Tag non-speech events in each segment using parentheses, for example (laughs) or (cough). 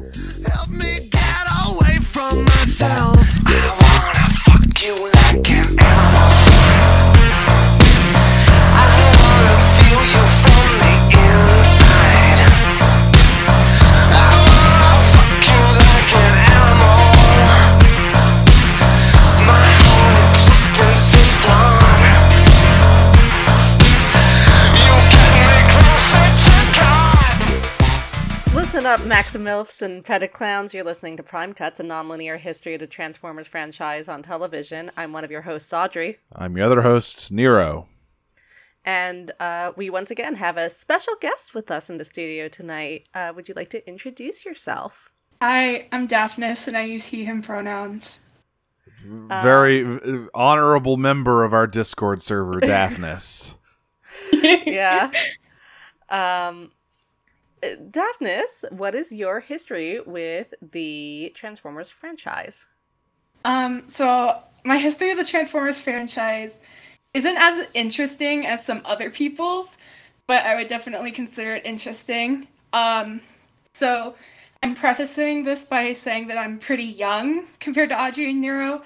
Help me get away from myself. Up, Maximilfs and Predaclowns. You're listening to Prime Tuts, a nonlinear history of the Transformers franchise on television. I'm one of your hosts, Audrey. I'm your other host, Nero. And uh, we once again have a special guest with us in the studio tonight. Uh, would you like to introduce yourself? Hi, I'm Daphnis and I use he, him pronouns. Very uh, honorable member of our Discord server, (laughs) Daphnis. (laughs) yeah. Um, Daphnis, what is your history with the Transformers franchise? Um, so my history of the Transformers franchise isn't as interesting as some other people's, but I would definitely consider it interesting. Um, so I'm prefacing this by saying that I'm pretty young compared to Audrey and Nero.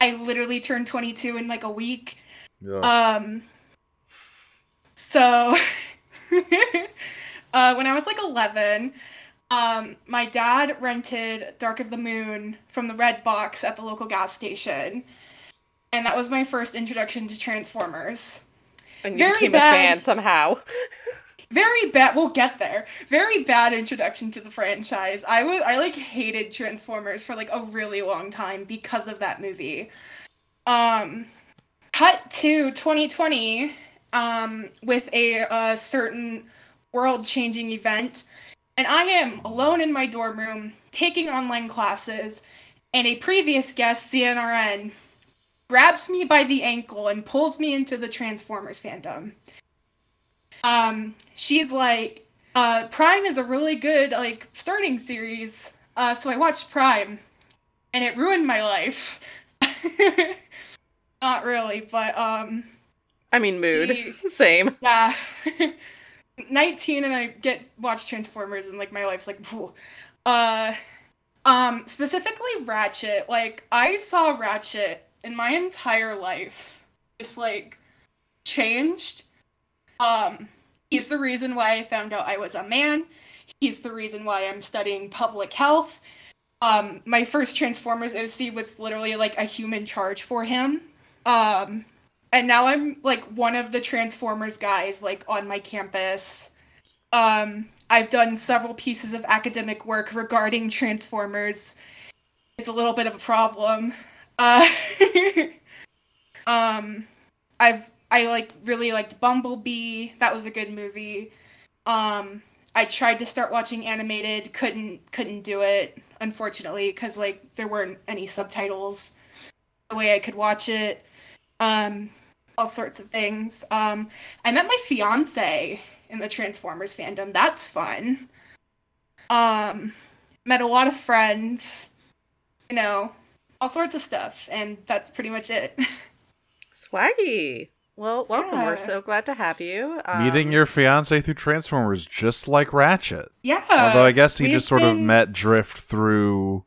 I literally turned 22 in like a week. Yeah. Um, so (laughs) uh, when I was like 11, um, my dad rented Dark of the Moon from the Red Box at the local gas station. And that was my first introduction to Transformers. And you Very became bad. a fan somehow. Very bad. We'll get there. Very bad introduction to the franchise. I was I like hated Transformers for like a really long time because of that movie. Um, cut to 2020 um, with a uh, certain world-changing event, and I am alone in my dorm room taking online classes, and a previous guest, CNRN, grabs me by the ankle and pulls me into the Transformers fandom um she's like uh prime is a really good like starting series uh so i watched prime and it ruined my life (laughs) not really but um I mean, mood. The- (laughs) Same. yeah (laughs) 19 and i get watch transformers and like my life's like Phew. uh um specifically ratchet like i saw ratchet in my entire life. Just like changed. Um he's the reason why i found out i was a man. He's the reason why i'm studying public health. Um my first transformers oc was literally like a human charge for him. Um and now I'm like one of the Transformers guys like on my campus. Um, I've done several pieces of academic work regarding Transformers. It's a little bit of a problem. Uh, (laughs) um, I've I like really liked Bumblebee. That was a good movie. Um, I tried to start watching animated, couldn't couldn't do it unfortunately because like there weren't any subtitles the way I could watch it. Um, all sorts of things. Um, I met my fiance in the Transformers fandom. That's fun. Um, met a lot of friends. You know, all sorts of stuff, and that's pretty much it. (laughs) Swaggy. Well, welcome. We're so glad to have you. Um, Meeting your fiance through Transformers, just like Ratchet. yeah. Although I guess he just sort of met Drift through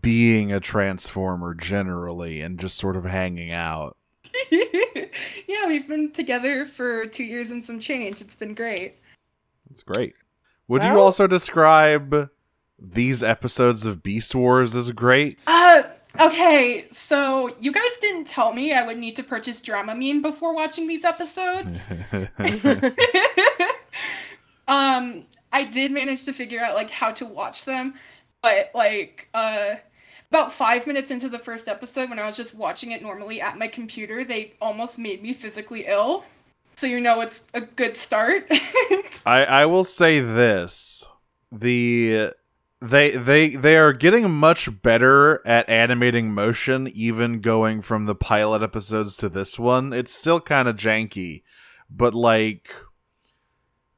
being a Transformer generally and just sort of hanging out. (laughs) yeah, we've been together for two years and some change. It's been great. It's great. Would you also describe these episodes of Beast Wars as great? Uh, okay, so you guys didn't tell me I would need to purchase Dramamine before watching these episodes. (laughs) (laughs) um, I did manage to figure out like how to watch them, but like uh about five minutes into the first episode when I was just watching it normally at my computer, they almost made me physically ill. So you know it's a good start. (laughs) I I will say this: the they they they are getting much better at animating motion, even going from the pilot episodes to this one. It's still kind of janky, but like,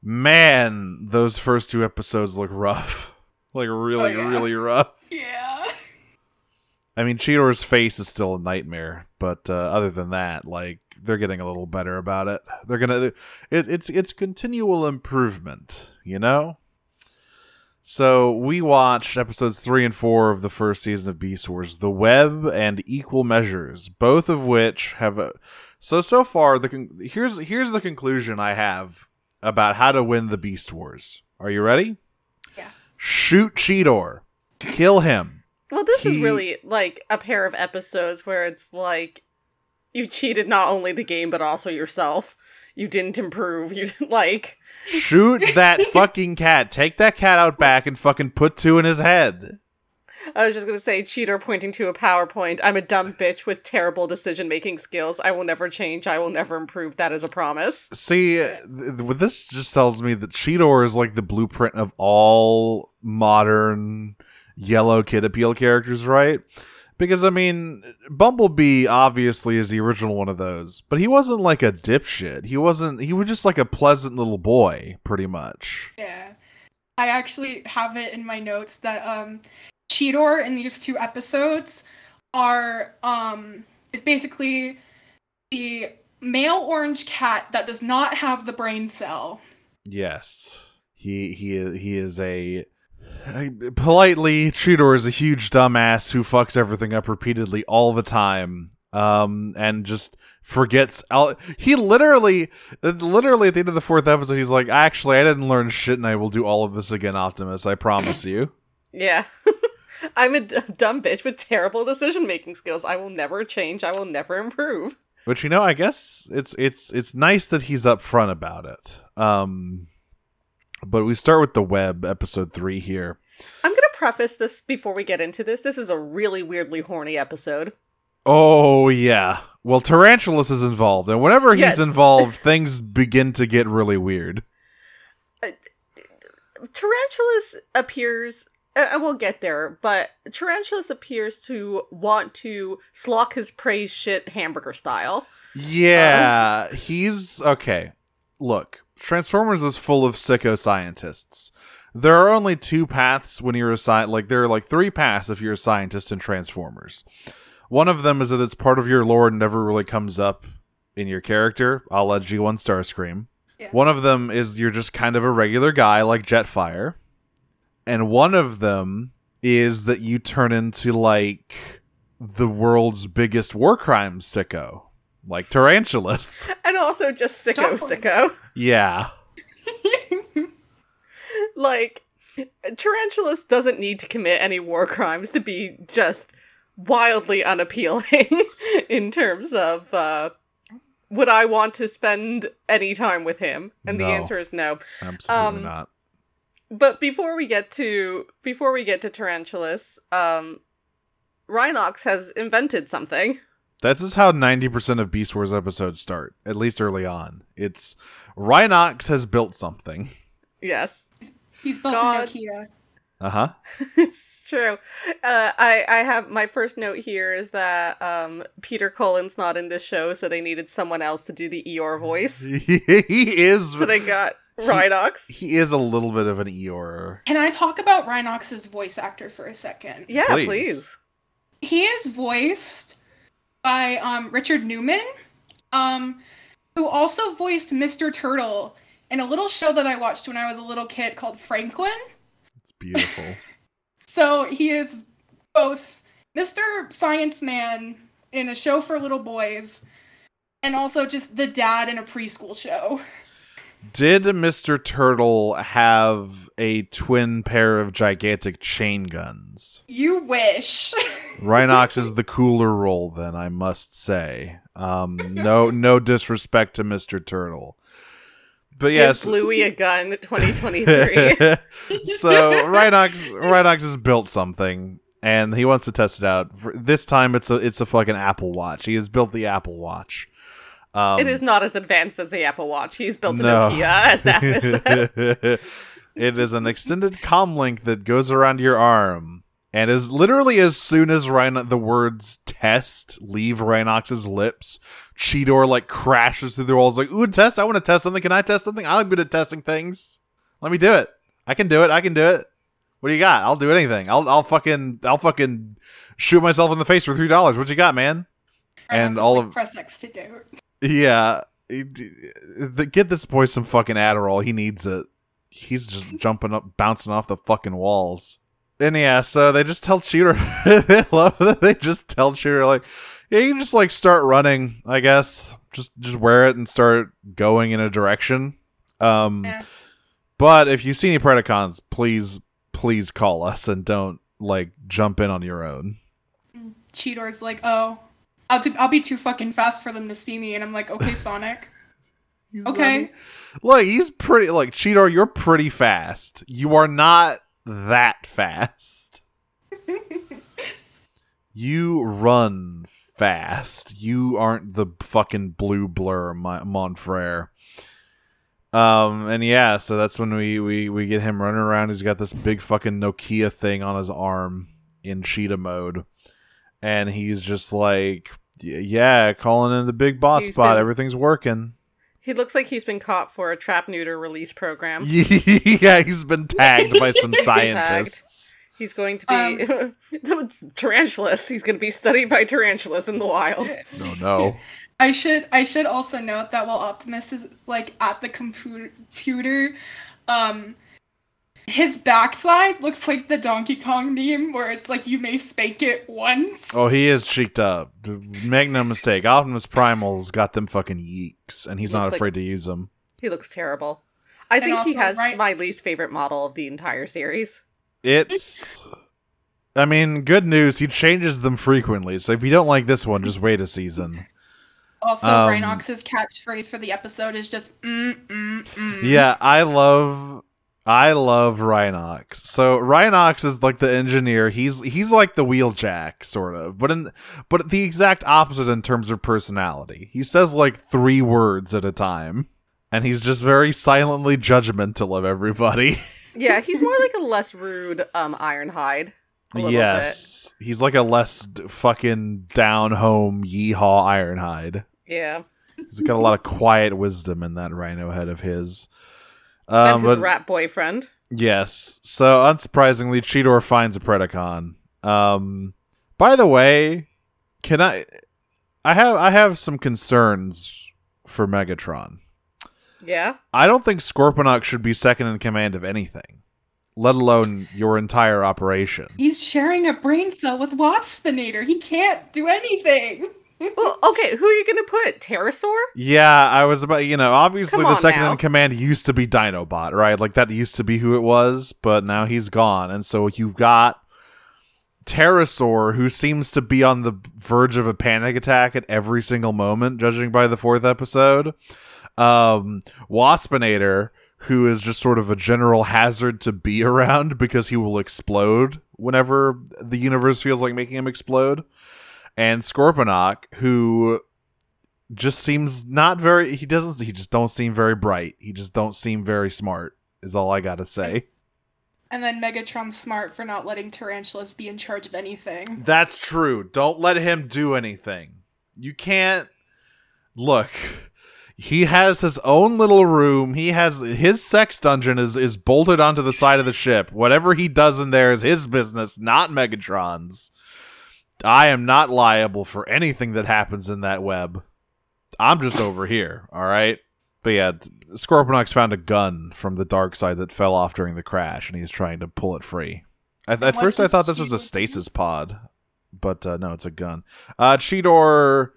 man, those first two episodes look rough, (laughs) like really Oh, yeah. really rough. (laughs) yeah. I mean, Cheetor's face is still a nightmare, but uh, other than that, like they're getting a little better about it. They're gonna, it, it's it's continual improvement, you know. So we watched episodes three and four of the first season of Beast Wars, The Web and Equal Measures, both of which have a. So so far, the con- here's here's the conclusion I have about how to win the Beast Wars. Are you ready? Yeah. Shoot Cheetor, kill him. Well, this is really like a pair of episodes where it's like you've cheated not only the game but also yourself. You didn't improve. You didn't like (laughs) Shoot that fucking cat. Take that cat out back and fucking put two in his head. I was just gonna say, Cheetor pointing to a PowerPoint. I'm a dumb bitch with terrible decision making skills. I will never change. I will never improve. That is a promise. See, th- this just tells me that Cheetor is like the blueprint of all modern yellow kid appeal characters, right? Because I mean, Bumblebee obviously is the original one of those, but he wasn't like a dipshit. He wasn't. He was just like a pleasant little boy, pretty much. Yeah. I actually have it in my notes that um Cheetor in these two episodes are um is basically the male orange cat that does not have the brain cell. Yes, he he he is a. I- Politely, Cheetor is a huge dumbass who fucks everything up repeatedly all the time, um, and just forgets. Al- he literally, literally at the end of the fourth episode, he's like, "Actually, I didn't learn shit, and I will do all of this again, Optimus. I promise you." (laughs) Yeah. (laughs) I'm a d- dumb bitch with terrible decision making skills. I will never change. I will never improve. Which you know, I guess it's it's it's nice that he's upfront about it. Um, but we start with the web episode three here. I'm gonna preface this before we get into this. This is a really weirdly horny episode. Oh yeah. Well, Tarantulas is involved, and whenever he's Yeah. involved, (laughs) things begin to get really weird. Tarantulas appears. Uh, I will get there, but Tarantulas appears to want to slock his praise shit hamburger style. Yeah, he's okay. Look, Transformers is full of sicko scientists. There are only two paths when you're a sci- like there are like three paths if you're a scientist in Transformers. One of them is that it's part of your lore and never really comes up in your character, a la G1 Starscream. Yeah. One of them is you're just kind of a regular guy like Jetfire. And one of them is that you turn into like the world's biggest war crime sicko, like Tarantulas. (laughs) And also just sicko Totally. sicko. yeah. (laughs) Like, Tarantulas doesn't need to commit any war crimes to be just wildly unappealing (laughs) in terms of, uh, would I want to spend any time with him? And No. the answer is no. Absolutely Um, not. But before we get to before we get to Tarantulas, um Rhinox has invented something. That's just how 90% of Beast Wars episodes start, at least early on. It's Rhinox has built something. Yes. He's built God. a Nokia. Uh huh. (laughs) it's true. Uh, I I have my first note here is that um, Peter Cullen's not in this show, so they needed someone else to do the Eeyore voice. (laughs) he is. So they got Rhinox. He is a little bit of an Eeyore. Can I talk about Rhinox's voice actor for a second? Yeah, Please. please. He is voiced by um, Richard Newman, um, who also voiced Mr. Turtle in a little show that I watched when I was a little kid called Franklin. It's beautiful. (laughs) So he is both Mr. Science Man in a show for little boys and also just the dad in a preschool show. Did Mr. Turtle have a twin pair of gigantic chain guns? You wish. Rhinox is (laughs) the cooler role, then I must say. Um, no, no disrespect to Mr. Turtle, but yes, Give Bluey a gun 2023. (laughs) so Rhinox (laughs) Rhinox has built something and he wants to test it out. This time it's a it's a fucking Apple Watch. He has built the Apple Watch. Um, it is not as advanced as the Apple Watch. He's built an No. Nokia, as Daphne said. (laughs) it is an extended comm link that goes around your arm and is literally as soon as Rhino- the words test leave Rhinox's lips, Cheetor like crashes through the walls like, ooh, test, I want to test something. Can I test something? I'm good at testing things. Let me do it. I can do it. I can do it. What do you got? I'll do anything. I'll I'll fucking I'll fucking shoot myself in the face for three dollars. What you got, man? And all like, of- press X to do. Yeah. Get this boy some fucking Adderall. He needs it. he's just jumping up, bouncing off the fucking walls. And yeah, so they just tell Cheetor. (laughs) they love that they just tell Cheetor like, yeah, you can just like start running. I guess just just wear it and start going in a direction. Um, Yeah. but if you see any Predacons, please please call us and don't like jump in on your own. Cheetor's like, oh, I'll, do, I'll be too fucking fast for them to see me. And I'm like, okay, Sonic. (laughs) Okay. Look, he's pretty. Like Cheetor, you're pretty fast. You are not that fast. (laughs) you run fast. You aren't the fucking blue blur Mo- Montfrere. Um and yeah, so that's when we we we get him running around. He's got this big fucking Nokia thing on his arm in cheetah mode, and he's just like, yeah, calling in the big boss He's spot. been- Everything's working. He looks like he's been caught for a trap neuter release program. (laughs) yeah, he's been tagged by some (laughs) He's tagged. scientists. He's going to be (laughs) tarantulas. He's going to be studied by tarantulas in the wild. No, no. I should I should also note that while Optimus is like at the computer, computer um, his backslide looks like the Donkey Kong meme where it's like you may spank it once. Oh, he is cheeked up. Make no mistake. Optimus Primal's got them fucking yeeks, and he's not Looks like- afraid to use them. He looks terrible. I think he has right- my least favorite model of the entire series. It's. I mean, good news. He changes them frequently, so if you don't like this one, just wait a season. Also, Um, Rhinox's catchphrase for the episode is just mm mm mm. Yeah, I love I love Rhinox. So Rhinox is like the engineer. He's he's like the wheeljack sort of, but in but the exact opposite in terms of personality. He says like three words at a time, and he's just very silently judgmental of everybody. (laughs) Yeah, he's more like a less rude um Ironhide. Yes, he's like a less d- fucking down home yeehaw Ironhide. Yeah. He's got a lot of quiet wisdom in that rhino head of his. And Um, his but rat boyfriend. Yes. So unsurprisingly, Cheetor finds a Predacon. Um by the way, can I I have I have some concerns for Megatron. Yeah. I don't think Scorponok should be second in command of anything, let alone your entire operation. He's sharing a brain cell with Waspinator. He can't do anything. (laughs) Well, okay, who are you going to put? Terrorsaur? Yeah, I was about you know, obviously the second now. in command used to be Dinobot, right? Like that used to be who it was, but now he's gone. And so you've got Terrorsaur, who seems to be on the verge of a panic attack at every single moment, judging by the fourth episode. Um, Waspinator, who is just sort of a general hazard to be (laughs) around because he will explode whenever the universe feels like making him explode. And Scorponok, who just seems not very he doesn't he just don't seem very bright. He just don't seem very smart, is all I gotta say. And then Megatron's smart for not letting Tarantulas be in charge of anything. That's true. Don't let him do anything. You can't look. He has his own little room. He has his sex dungeon is is bolted onto the side of the ship. Whatever he does in there is his business, not Megatron's. I am not liable for anything that happens in that web. I'm just over here, all right? But yeah, t- Scorponok's found a gun from the dark side that fell off during the crash, and he's trying to pull it free. At, at first, I thought this was a Cheetor do? stasis pod, but uh, no, it's a gun. Uh, Cheetor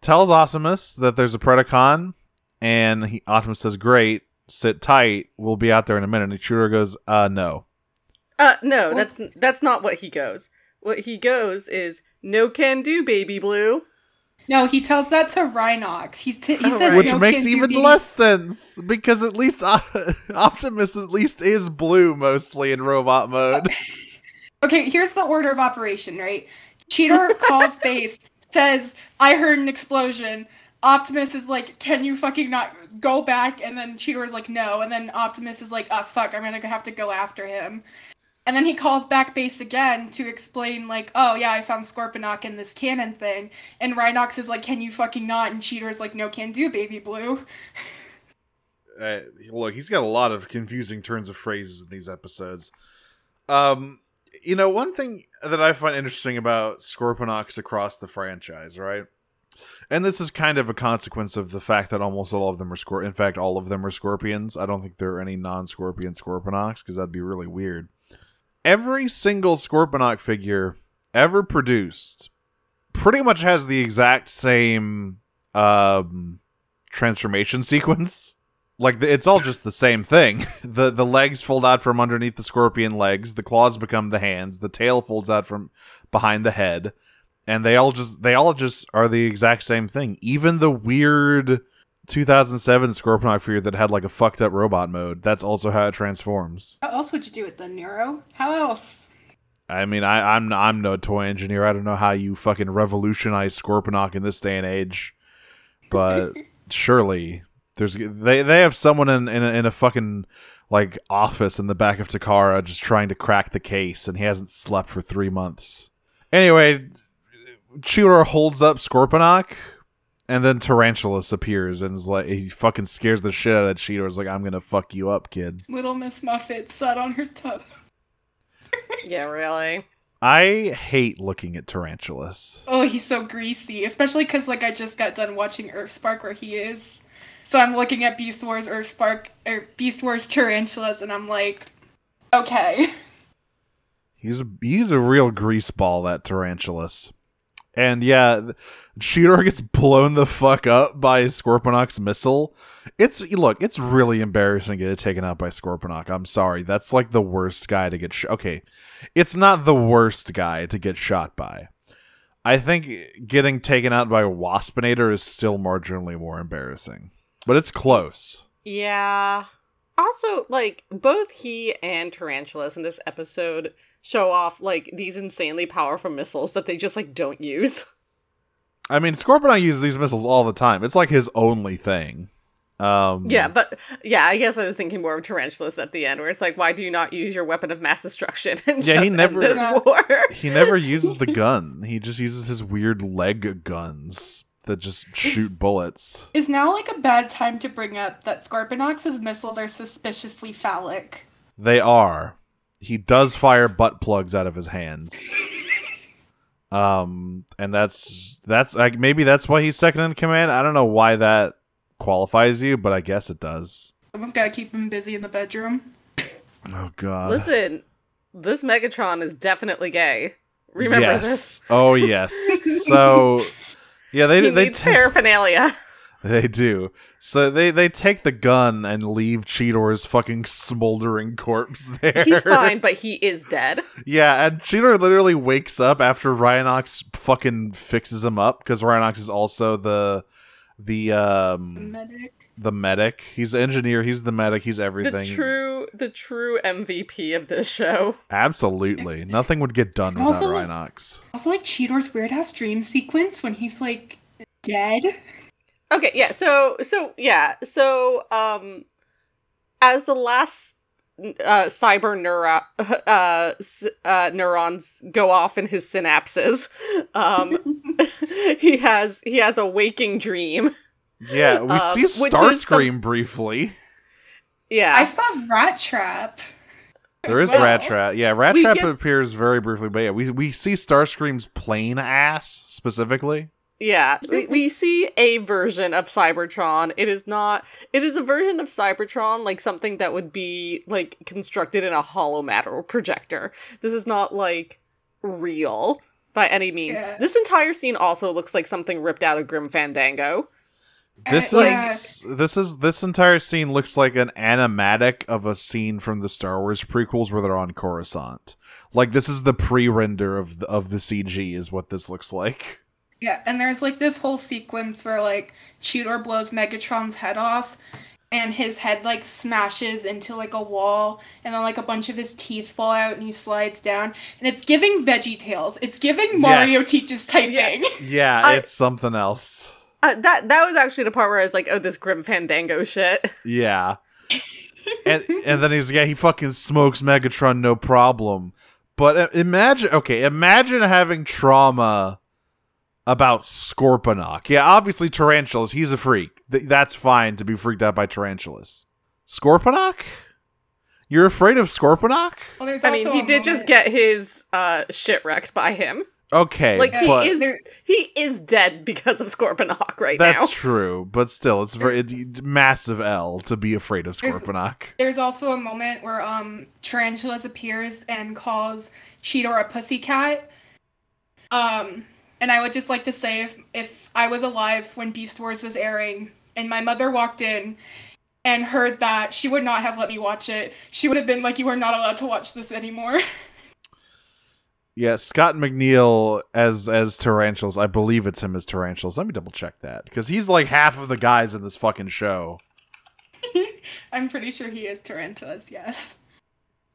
tells Optimus that there's a Predacon, and he, Optimus says, "Great, sit tight. We'll be out there in a minute." And Cheetor goes, "Uh, no." Uh, no, that's that's not what he goes. What he goes is no can do, baby blue. No, he tells that to Rhinox. He's t- he Oh, says right. Which no makes can do even baby- less sense because at least uh, (laughs) Optimus at least is blue mostly in robot mode. (laughs) Okay, here's the order of operation, right? Cheetor (laughs) calls base, says, I heard an explosion. Optimus is like, can you fucking not go back? And then Cheetor is like, no. And then Optimus is like, ah, fuck, I'm gonna have to go after him. And then he calls back base again to explain, like, oh yeah, I found Scorponok in this cannon thing. And Rhinox is like, can you fucking not? And Cheetor's like, no can do, baby blue. (laughs) uh, look, he's got a lot of confusing turns of phrases in these episodes. Um, you know, one thing that I find interesting about Scorponox across the franchise, right, And this is kind of a consequence of the fact that almost all of them are scor. In fact, all of them are scorpions. I don't think there are any non-scorpion Scorponok because that'd be really weird. Every single Scorponok figure ever produced pretty much has the exact same um, transformation (laughs) sequence. Like it's all just the same thing. (laughs) the The legs fold out from underneath the scorpion legs. The claws become the hands. The tail folds out from behind the head and they all just they all just are the exact same thing. Even the weird 2007 Scorponok figure that had like a fucked up robot mode. That's also how it transforms. How else would you do it then, Nero? How else? I mean, I, I'm I'm no toy engineer. I don't know how you fucking revolutionize Scorponok in this day and age, but (laughs) surely there's they they have someone in in a, in a fucking like office in the back of Takara just trying to crack the case, and he hasn't slept for three months. Anyway, Cheetor holds up Scorponok, and then Tarantulas appears and is like he fucking scares the shit out of Cheetor. Is like, I'm gonna fuck you up, kid. Little Miss Muffet sat on her toe. Yeah, really. I hate looking at Tarantulas. Oh, he's so greasy, especially because like I just got done watching Earthspark where he is. So I'm looking at Beast Wars Earthspark or er, Beast Wars Tarantulas, and I'm like, okay. He's a, he's a real grease ball, that Tarantulas. And yeah, Cheetor gets blown the fuck up by Scorponok's missile. It's look, it's really embarrassing to get taken out by Scorponok. I'm sorry, that's like the worst guy to get. Sh- okay, it's not the worst guy to get shot by. I think getting taken out by Waspinator is still marginally more embarrassing, but it's close. Yeah. Also, like, both he and Tarantulas in this episode show off, like, these insanely powerful missiles that they just, like, don't use. (laughs) I mean, Scorponok uses these missiles all the time. It's like his only thing. Um, Yeah, but, yeah, I guess I was thinking more of Tarantulas at the end, where it's like, why do you not use your weapon of mass destruction (laughs) and Yeah, just he end never- this Yeah. war? (laughs) he never uses the gun. He just uses his weird leg guns that just shoot bullets. Is now like a bad time to bring up that Scorponox's missiles are suspiciously phallic? They are. He does fire butt plugs out of his hands. Um, and that's that's like maybe that's why he's second in command. I don't know why that qualifies you, but I guess it does. Someone's gotta keep him busy in the bedroom. Oh god. Listen, this Megatron is definitely gay. Remember yes. this? Oh yes. (laughs) So yeah, they He they needs ta- paraphernalia. (laughs) They do. So they they take the gun and leave Cheetor's fucking smoldering corpse (laughs) there. He's (laughs) fine, but he is dead. Yeah, and Cheetor literally wakes up after Rhinox fucking fixes him up because Rhinox is also the the um Medic. the medic. He's the engineer. He's the medic. He's everything. The true, the true MVP of this show. Absolutely, nothing would get done without Also, like- Rhinox. Also, like Cheetor's weird ass dream sequence when he's like dead. Okay, yeah. So, so yeah. So, um, as the last uh, cyber neuro- (laughs) uh, uh, neurons go off in his synapses, (laughs) um, (laughs) he has he has a waking dream. Yeah, we um, see which is Starscream briefly. Yeah, I saw Rat Trap. There is well. Rat Trap. Yeah, Rat We Trap get- appears very briefly, but yeah, we we see Starscream's plain ass specifically. Yeah, we, we see a version of Cybertron. It is not. It is a version of Cybertron, like something that would be like constructed in a hollow matter or projector. This is not like real by any means. Yeah. This entire scene also looks like something ripped out of Grim Fandango. This Uh, is this is this entire scene looks like an animatic of a scene from the Star Wars prequels where they're on Coruscant. Like this is the pre-render of the, of the CG is what this looks like. Yeah, and there's like this whole sequence where like Cheetor blows Megatron's head off and his head like smashes into like a wall and then like a bunch of his teeth fall out and he slides down and it's giving Veggie Tales. It's giving Mario Yes. teaches typing. Yeah, (laughs) I- it's something else. Uh, that that was actually the part where I was like, "Oh, this Grim Fandango shit." Yeah. (laughs) and and then he's yeah, he fucking smokes Megatron no problem. But uh, imagine okay, imagine having trauma about Scorponok. Yeah, obviously Tarantulas, he's a freak. Th- that's fine to be freaked out by Tarantulas. Scorponok? You're afraid of Scorponok? Well, I mean, he a did just get his uh shit wrecked by him. Okay, Like he but is he is dead because of Scorponok right that's now. true. But still, it's very it, massive L to be afraid of There's- There's also a moment where um Tarantulas appears and calls Cheetor a pussycat. Um, and I would just like to say if if I was alive when Beast Wars was airing and my mother walked in and heard that, she would not have let me watch it. She would have been like, "You are not allowed to watch this anymore." (laughs) Yeah, Scott McNeil as as Tarantulas. I believe it's him as Tarantulas. Let me double check that because he's like half of the guys in this fucking show. (laughs) I'm pretty sure he is Tarantulas. Yes.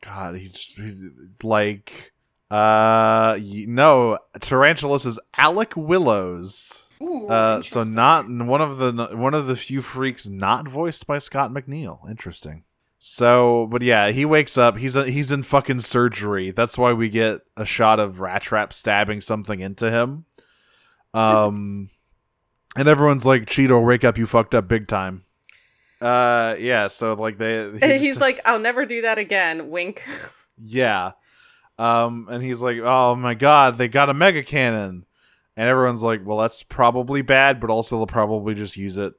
God, he's just he's like uh no, Tarantulas is Alec Willows. Ooh. Uh, so not one of the one of the few freaks not voiced by Scott McNeil. Interesting. So, but yeah, he wakes up. He's a, he's in fucking surgery. That's why we get a shot of Rat Trap stabbing something into him. Um, and everyone's like, "Cheeto, wake up! You fucked up big time." Uh, yeah. So like they, he and (laughs) just- he's like, I'll never do that again. Wink. (laughs) yeah. Um, and he's like, "Oh my god, they got a mega cannon," and everyone's like, "Well, that's probably bad, but also they'll probably just use it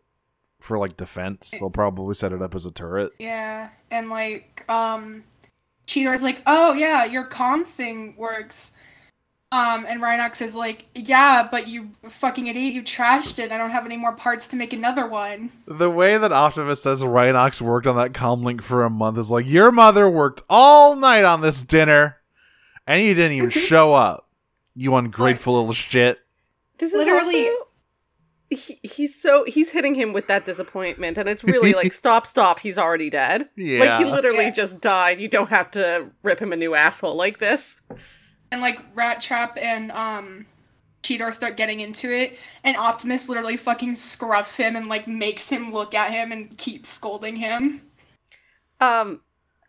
for like defense. They'll probably set it up as a turret." Yeah, and like um Cheetor's like, "Oh yeah, your com thing works." Um and Rhinox is like, "Yeah, but you fucking idiot, you trashed it. I don't have any more parts to make another one." The way that Optimus says Rhinox worked on that comlink for a month is like, "Your mother worked all night on this dinner, and you didn't even (laughs) show up. You ungrateful little shit." This is Literally- also he, he's so he's hitting him with that disappointment, and it's really like (laughs) stop, stop. He's already dead. Yeah. Like he literally Yeah. just died. You don't have to rip him a new asshole like this. And like Rat Trap and um Cheetor start getting into it, and Optimus literally fucking scruffs him and like makes him look at him and keeps scolding him. Um,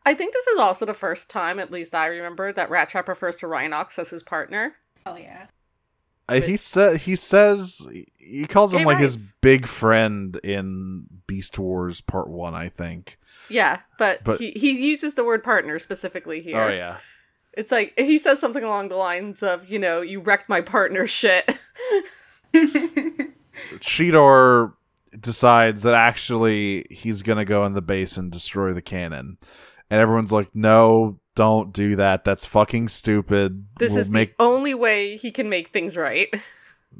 I think this is also the first time, at least I remember, that Rat Trap refers to Rhinox as his partner. Oh yeah. Uh, he said he says he calls him Gay like his big friend in Beast Wars Part One, I think. Yeah, but, But- he he uses the word partner specifically here. Oh yeah. It's like he says something along the lines of, you know, you wrecked my partner shit. (laughs) Cheetor decides that actually he's gonna go in the base and destroy the cannon, and everyone's like, "No, don't do that. That's fucking stupid. This we'll is make the only way he can make things right.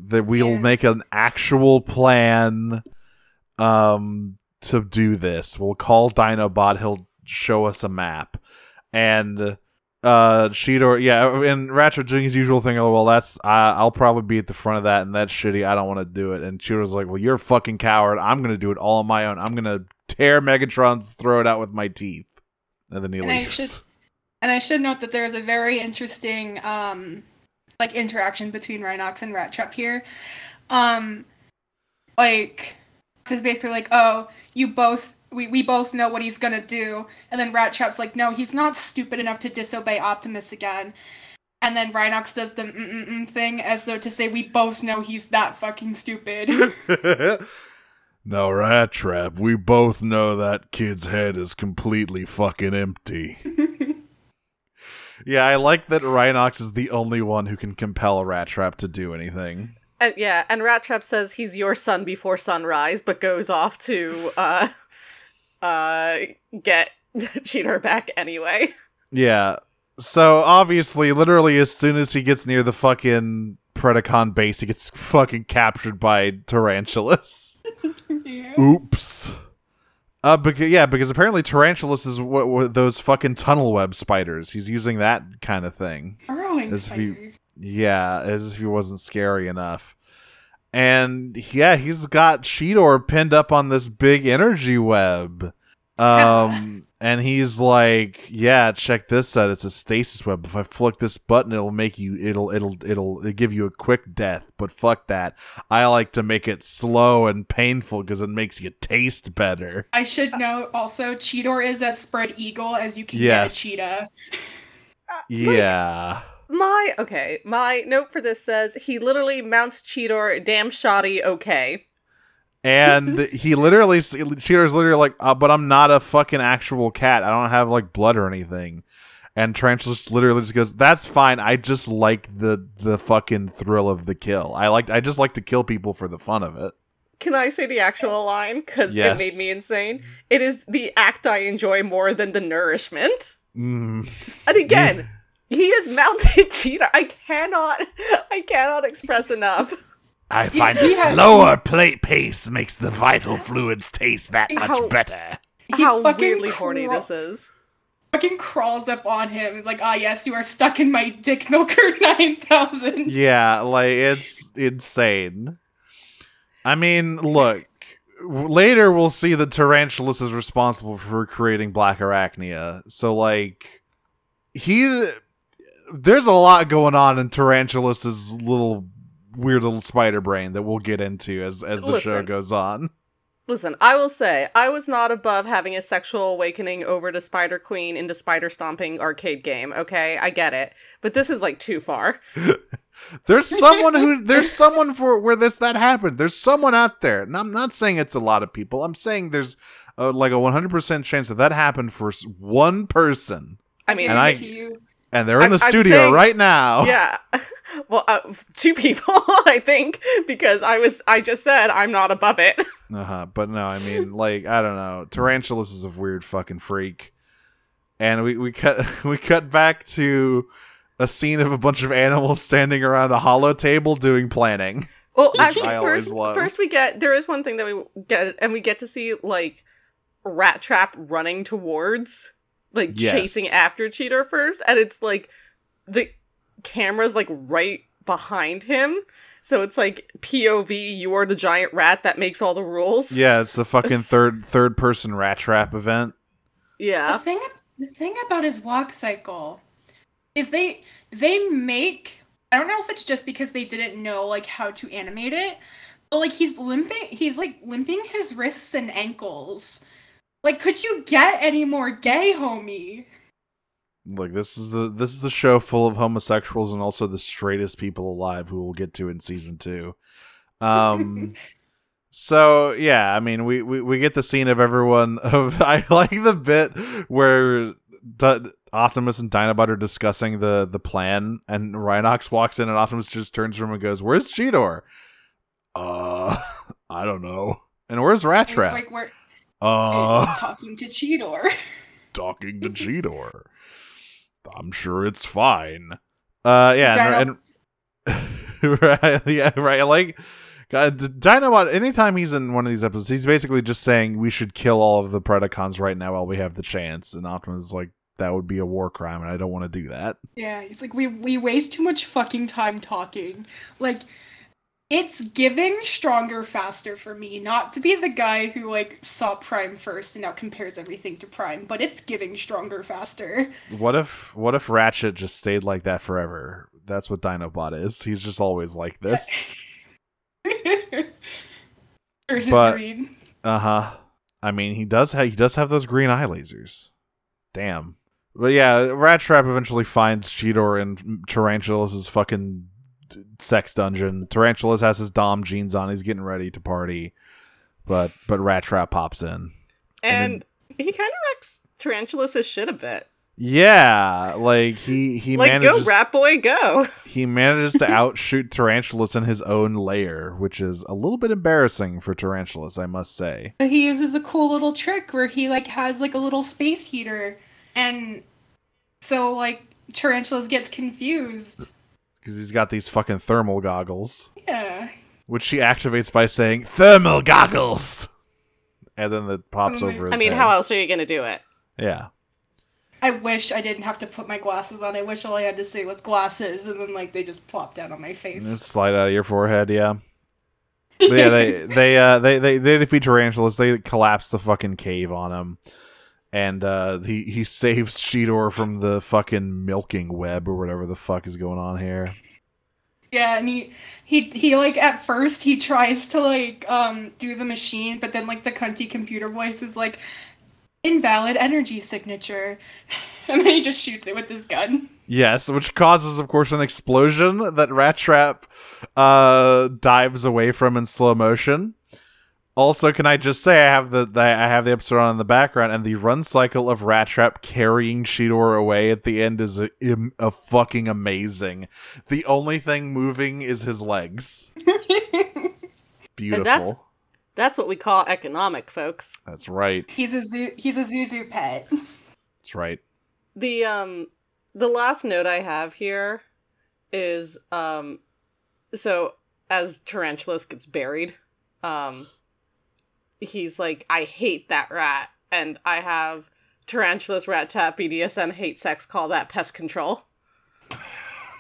that we'll Yeah. make an actual plan, um, to do this. We'll call Dinobot. He'll show us a map, and." Uh, Cheetor, yeah, and Ratchet doing his usual thing. Oh, well, that's I I'll probably be at the front of that, and that's shitty. I don't want to do it. And Cheetor's like, well, you're a fucking coward. I'm gonna do it all on my own. I'm gonna tear Megatron's throat out with my teeth, and then he And I leaves. should- And I should note that there is a very interesting um like interaction between Rhinox and Rat Trap here. Um like it's basically like, oh, you both we, we both know what he's gonna do. And then Rat Trap's like, no, he's not stupid enough to disobey Optimus again. And then Rhinox does the mm-mm-mm thing as though to say we both know he's that fucking stupid. (laughs) (laughs) no, Rat Trap. We both know that kid's head is completely fucking empty. (laughs) yeah, I like that Rhinox is the only one who can compel a Rat Trap to do anything. And yeah, and Rat Trap says he's your son before sunrise, but goes off to uh uh get (laughs) Cheetor back anyway. Yeah. So obviously, literally, as soon as he gets near the fucking Predacon base, he gets fucking captured by Tarantulas. (laughs) yeah. Oops. Uh, because yeah, because apparently Tarantulas is what, what those fucking tunnel web spiders. He's using that kind of thing. Burrowing As if spider. Yeah, as if he wasn't scary enough. And yeah, he's got Cheetor pinned up on this big energy web. Um and he's like, "Yeah, check this out. It's a stasis web. If I flick this button, it'll make you it'll it'll it'll, it'll give you a quick death. But fuck that. I like to make it slow and painful cuz it makes you taste better." I should note also, Cheetor is as spread eagle as you can Yes. get a cheetah. Yeah. My okay, my note for this says he literally mounts Cheetor damn shoddy okay. And (laughs) he literally, Cheetor's literally like, uh, but I'm not a fucking actual cat. I don't have like blood or anything. And Tarantulas literally just goes, "That's fine. I just like the the fucking thrill of the kill. I like I just like to kill people for the fun of it." Can I say the actual line? Because Yes. it made me insane. It is the act I enjoy more than the nourishment. Mm. And (laughs) again, he is mounted (laughs) Cheetor. I cannot, I cannot express enough. I find he the had- slower plate pace makes the vital fluids taste that How- better. He How fucking weirdly horny this is. Fucking crawls up on him. Like, ah, yes, you are stuck in my dick milker (laughs) 9000. Yeah, like it's insane. I mean, look. Later, we'll see that Tarantulas is responsible for creating Black Arachnia. So, like, he. There's a lot going on in Tarantulas' little weird little spider brain that we'll get into as as the show goes on. Listen, I will say, I was not above having a sexual awakening over to Spider Queen into Spider Stomping arcade game, okay? I get it. But this is like too far. (laughs) There's someone who there's someone for where this that happened. There's someone out there, and I'm not saying it's a lot of people. I'm saying there's uh, like a 100% chance that that happened for one person, I mean, And I- to you. And they're in the I'm studio saying- right now. (laughs) yeah. (laughs) Well, uh, two people, (laughs) I think, because I was, I just said I'm not above it. Uh huh. But no, I mean, like I don't know. Tarantulas is a weird fucking freak, and we we cut we cut back to a scene of a bunch of animals standing around a hollow table doing planning. Well, actually, first, first we get there is one thing that we get, and we get to see like Rat Trap running towards, like Yes. chasing after Cheetor first, and it's like the camera's like right behind him, so it's like POV. You are the giant rat that makes all the rules. Yeah, it's the fucking (laughs) third third person rat trap event. Yeah. The yeah. thing, the thing about his walk cycle is they they make. I don't know if it's just because they didn't know like how to animate it, but like he's limping. He's like limping his wrists and ankles. Like, could you get any more gay, homie? Like this is the this is the show full of homosexuals and also the straightest people alive who we'll get to in season two. Um (laughs) so yeah, I mean we, we, we get the scene of everyone (laughs) of I like the bit where D- Optimus and Dinobot are discussing the the plan and Rhinox walks in and Optimus just turns to him and goes, Where's Cheetor? Uh (laughs) I don't know. And where's Rat Trap? like we're uh talking to Cheetor. (laughs) talking to Cheetor. I'm sure it's fine. Uh, yeah, and, and (laughs) right, yeah, right. Like, God, Dinobot. Anytime he's in one of these episodes, he's basically just saying we should kill all of the Predacons right now while we have the chance. And Optimus is like, that would be a war crime, and I don't want to do that. Yeah, it's like we we waste too much fucking time talking. Like it's giving stronger faster for me, not to be the guy who like saw Prime first and now compares everything to Prime, but it's giving stronger faster. What if, what if Ratchet just stayed like that forever? That's what Dinobot is. He's just always like (laughs) this. (laughs) Versus But- Green. Uh huh. I mean, he does have he does have those green eye lasers. Damn. But yeah, Rat Trap eventually finds Cheetor and Tarantulas' fucking sex dungeon. Tarantulas has his dom jeans on. He's getting ready to party, but but Rat Trap pops in. And he kind of wrecks Tarantulas' shit a bit. Yeah, like he he like, manages go, rat boy, go. he manages to (laughs) outshoot Tarantulas in his own lair, which is a little bit embarrassing for Tarantulas, I must say. He uses a cool little trick where he like has like a little space heater and so like Tarantulas gets confused. Because he's got these fucking thermal goggles. Yeah. which she activates by saying thermal goggles and then it pops Oh over his I mean, head. how else are you gonna do it? yeah I wish I didn't have to put my glasses on. I wish all I had to say was glasses, and then like they just plop down on my face. slide out of your forehead yeah but yeah they (laughs) they uh they they, they defeat tarantulas they collapse the fucking cave on him and uh he he saves Cheetor from the fucking milking web or whatever the fuck is going on here yeah, and he he he like at first he tries to like um do the machine, but then like the cunty computer voice is like invalid energy signature, (laughs) and then he just shoots it with his gun. Yes, which causes, of course, an explosion that Rat Trap uh, dives away from in slow motion. Also, can I just say I have the, the I have the episode on in the background, and the run cycle of Rat Trap carrying Cheetor away at the end is a, a fucking amazing. The only thing moving is his legs. (laughs) Beautiful. that's- That's what we call economic, folks. That's right. he's a zoo, he's a Zhu Zhu pet. That's right. The um the last note I have here is um so as Tarantulas gets buried, um he's like, I hate that rat and I have Tarantulas Rat Trap BDSM hate sex call that pest control.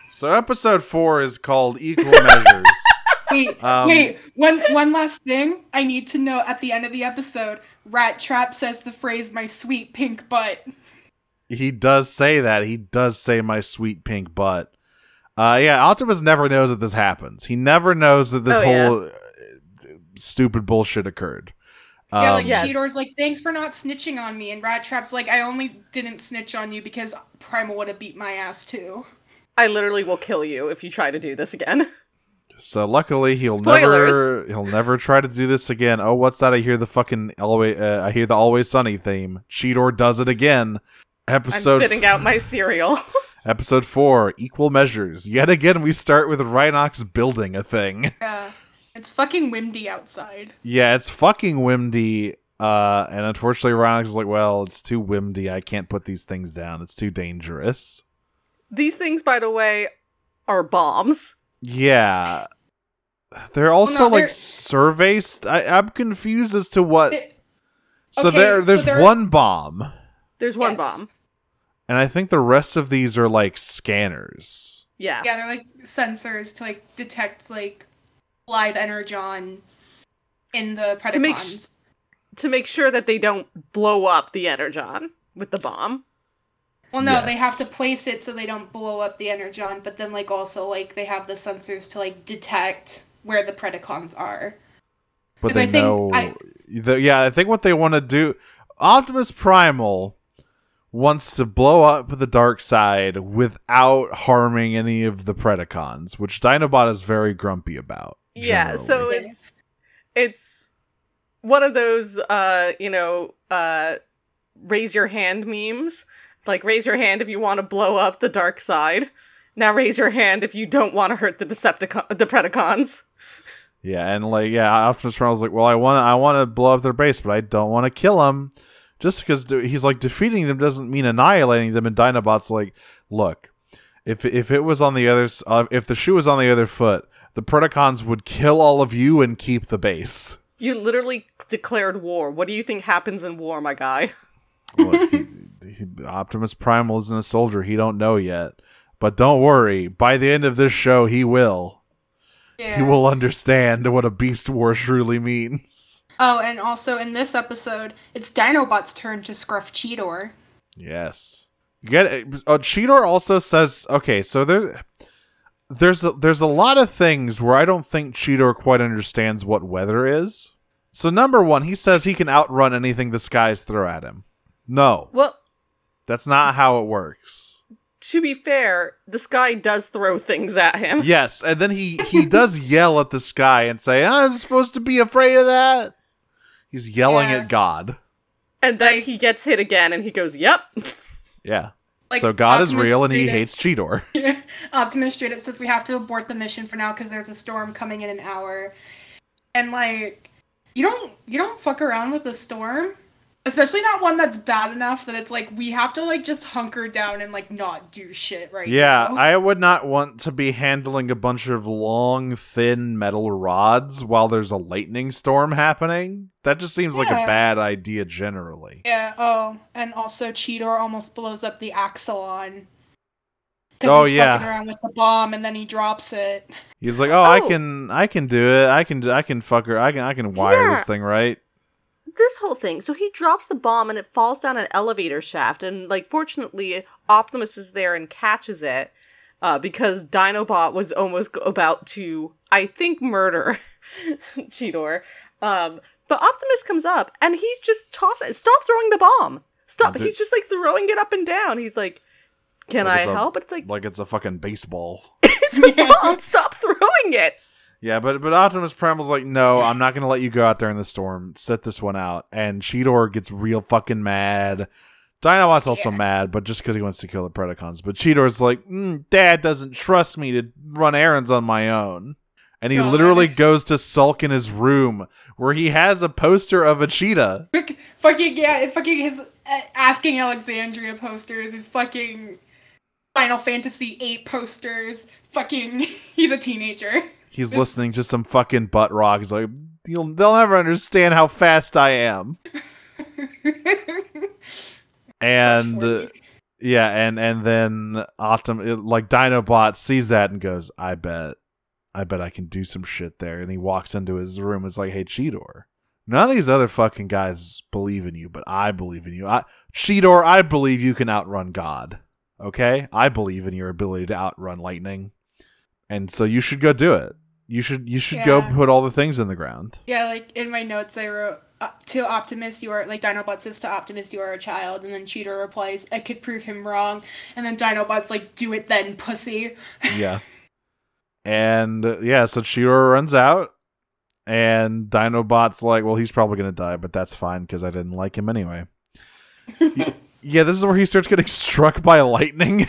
So episode four is called Equal (laughs) Measures. Wait, Um, wait. One one last thing. I need to know at the end of the episode, Rat Trap says the phrase "my sweet pink butt." he does say that. He does say my sweet pink butt. Uh, yeah, Optimus never knows that this happens. He never knows that this Oh, whole uh, stupid bullshit occurred. Yeah, Um, like Yeah. Cheetor's like, "Thanks for not snitching on me," and Rat Trap's like, "I only didn't snitch on you because Primal would have beat my ass too." I literally will kill you if you try to do this again. (laughs) So luckily he'll Spoilers. never he'll never try to do this again. Oh, what's that? I hear the fucking always uh, I hear the Always Sunny theme. Cheetor does it again. Episode I'm Episode spitting out my (laughs) cereal. (laughs) episode four, equal measures. Yet again, we start with Rhinox building a thing. Yeah, it's fucking windy outside. yeah, it's fucking windy. Uh, and unfortunately, Rhinox is like, well, it's too windy. I can't put these things down. It's too dangerous. These things, by the way, are bombs. Yeah. They're also no, like they're- survey. St- I- I'm confused as to what. Th- so okay, there, so there's there- one bomb, There's one Yes. bomb. and I think the rest of these are like scanners. Yeah. Yeah, they're like sensors to like detect like live energon in the Predacons. To make sh- To make sure that they don't blow up the Energon with the bomb. well, no, they have to place it so they don't blow up the energon, but then like also like they have the sensors to like detect where the Predacons are. But they I think know. I- the- yeah, I think what they want to do. Optimus Primal wants to blow up the dark side without harming any of the Predacons, which Dinobot is very grumpy about. Yeah, so generally. it's it's one of those uh, you know, uh raise your hand memes. Like raise your hand if you want to blow up the dark side. Now raise your hand if you don't want to hurt the Decepticon the Predacons. Yeah, and like yeah, Optimus was like, well, I want to, I want to blow up their base, but I don't want to kill them. Just because he's like defeating them doesn't mean annihilating them. And Dinobot's like, look, if if it was on the other, uh, if the shoe was on the other foot, the Predacons would kill all of you and keep the base. You literally declared war. What do you think happens in war, my guy? Look, he, he- Optimus Primal isn't a soldier; he don't know yet. But don't worry, by the end of this show, he will. Yeah. He will understand what a beast war truly means. Oh, and also in this episode, it's Dinobot's turn to scruff Cheetor. Yes. You get it. Uh, Cheetor also says, okay, so there, there's a, there's a lot of things where I don't think Cheetor quite understands what weather is. So number one, he says he can outrun anything the skies throw at him. No, Well, that's not how it works. to be fair, the sky does throw things at him. Yes, and then he he does (laughs) yell at the sky and say, "I'm supposed to be afraid of that." He's yelling Yeah. at God. And then he gets hit again and he goes, Yep. Yeah. Like, so God is real and he hates Cheetor. (laughs) Optimus straight up says we have to abort the mission for now because there's a storm coming in an hour, and like you don't you don't fuck around with a storm, especially not one that's bad enough that it's like we have to like just hunker down and like not do shit right Yeah, now. I would not want to be handling a bunch of long, thin metal rods while there's a lightning storm happening. That just seems like a bad idea generally. yeah. Oh, and also Cheetor almost blows up the Axalon. 'Cause Oh, he's yeah. fucking around with the bomb and then he drops it. He's like, "Oh, I Oh. can I can do it. I can I can fuck her. I can I can wire Yeah. this thing right." This whole thing. So he drops the bomb and it falls down an elevator shaft. And, like, fortunately, Optimus is there and catches it uh, because Dinobot was almost about to, I think, murder (laughs) Cheetor. Um, but Optimus comes up and he's just tossing. Stop throwing the bomb. Stop. Did- He's just like throwing it up and down. He's like, Can Like I it's a- help? It's like, Like it's a fucking baseball. (laughs) it's a bomb. Stop throwing it. Yeah, but but Optimus Primal's like, no, I'm not gonna let you go out there in the storm. Set this one out. And Cheetor gets real fucking mad. Dinobot's also Yeah. mad, but just because he wants to kill the Predacons. But Cheetor's like, mm, Dad doesn't trust me to run errands on my own. And he God. literally (laughs) goes to sulk in his room where he has a poster of a cheetah. (laughs) Fucking yeah, fucking his uh, asking Alexandria posters, his fucking Final Fantasy VIII posters. Fucking, (laughs) he's a teenager. He's listening to some fucking butt rock. He's like, You'll, they'll never understand how fast I am. (laughs) And uh, yeah, and and then Optim it- like Dinobot sees that and goes, "I bet, I bet I can do some shit there." And he walks into his room. and is like, "Hey, Cheetor, none of these other fucking guys believe in you, but I believe in you. I, Cheetor, I believe you can outrun God. Okay, I believe in your ability to outrun lightning, and so you should go do it. You should you should go put all the things in the ground." yeah, like in my notes I wrote uh, to Optimus, you are like Dinobot says to Optimus, you are a child, and then Cheetor replies, I could prove him wrong, and then Dinobot's like, do it then, pussy. (laughs) yeah. And uh, yeah, so Cheetor runs out, and Dinobot's like, well, he's probably going to die, but that's fine because I didn't like him anyway. (laughs) Yeah, this is where he starts getting (laughs) struck by lightning, Yeah.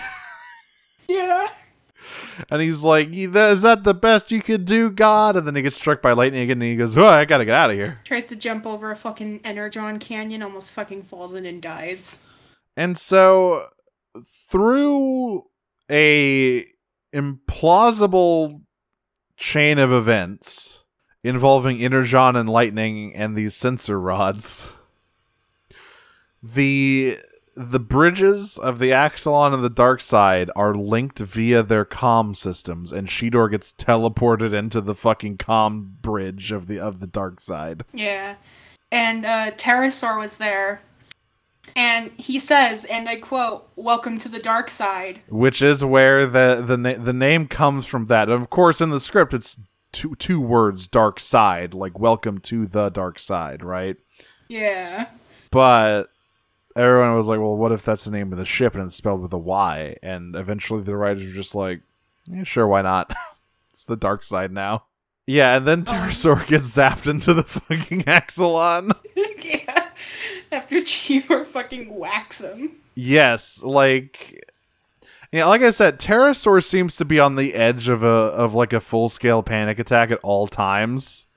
And he's like, "Is that the best you could do, God? And then he gets struck by lightning again, and he goes, oh, I got to get out of here. Tries to jump over a fucking Energon canyon, almost fucking falls in and dies. And so through a implausible chain of events involving Energon and lightning and these sensor rods, the the bridges of the Axalon and the Dark Side are linked via their comm systems, and Cheetor gets teleported into the fucking comm bridge of the of the Dark Side. Yeah. And uh Terrorsaur was there. And he says, and I quote, Welcome to the dark side. which is where the the na- the name comes from that. And of course, in the script, it's two two words, dark side, like welcome to the dark side, right? Yeah. But everyone was like, well, what if that's the name of the ship and it's spelled with a Y? And eventually, the writers were just like, yeah, sure, why not? (laughs) it's the dark side now. Yeah, and then oh. Terrorsaur gets zapped into the (laughs) fucking Axalon. (laughs) yeah. After Cheetor fucking whacks him. Yes, like yeah, like I said, Terrorsaur seems to be on the edge of a of like a full scale panic attack at all times.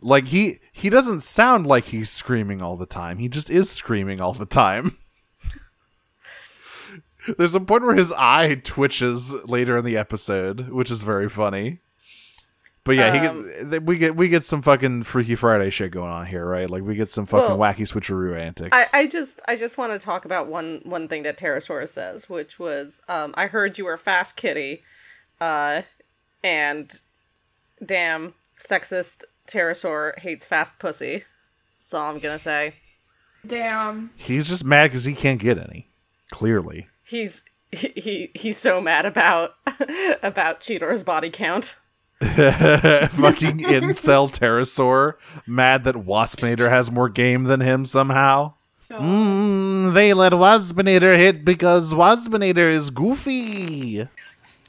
Like he he doesn't sound like he's screaming all the time. He just is screaming all the time. (laughs) There's a point where his eye twitches later in the episode, which is very funny. But yeah, he Um, get, we get we get some fucking Freaky Friday shit going on here, right? Like we get some fucking Well, wacky switcheroo antics. I, I just I just want to talk about one one thing that Terrorsaur's says, which was um, I heard you were fast kitty, uh, and damn sexist Terrorsaur hates fast pussy. That's all I'm gonna say. Damn. He's just mad because he can't get any. Clearly. He's he, he he's so mad about (laughs) about Cheetor's body count. (laughs) Fucking incel Terrorsaur, mad that Waspinator has more game than him somehow. Mm, they let Waspinator hit because Waspinator is goofy.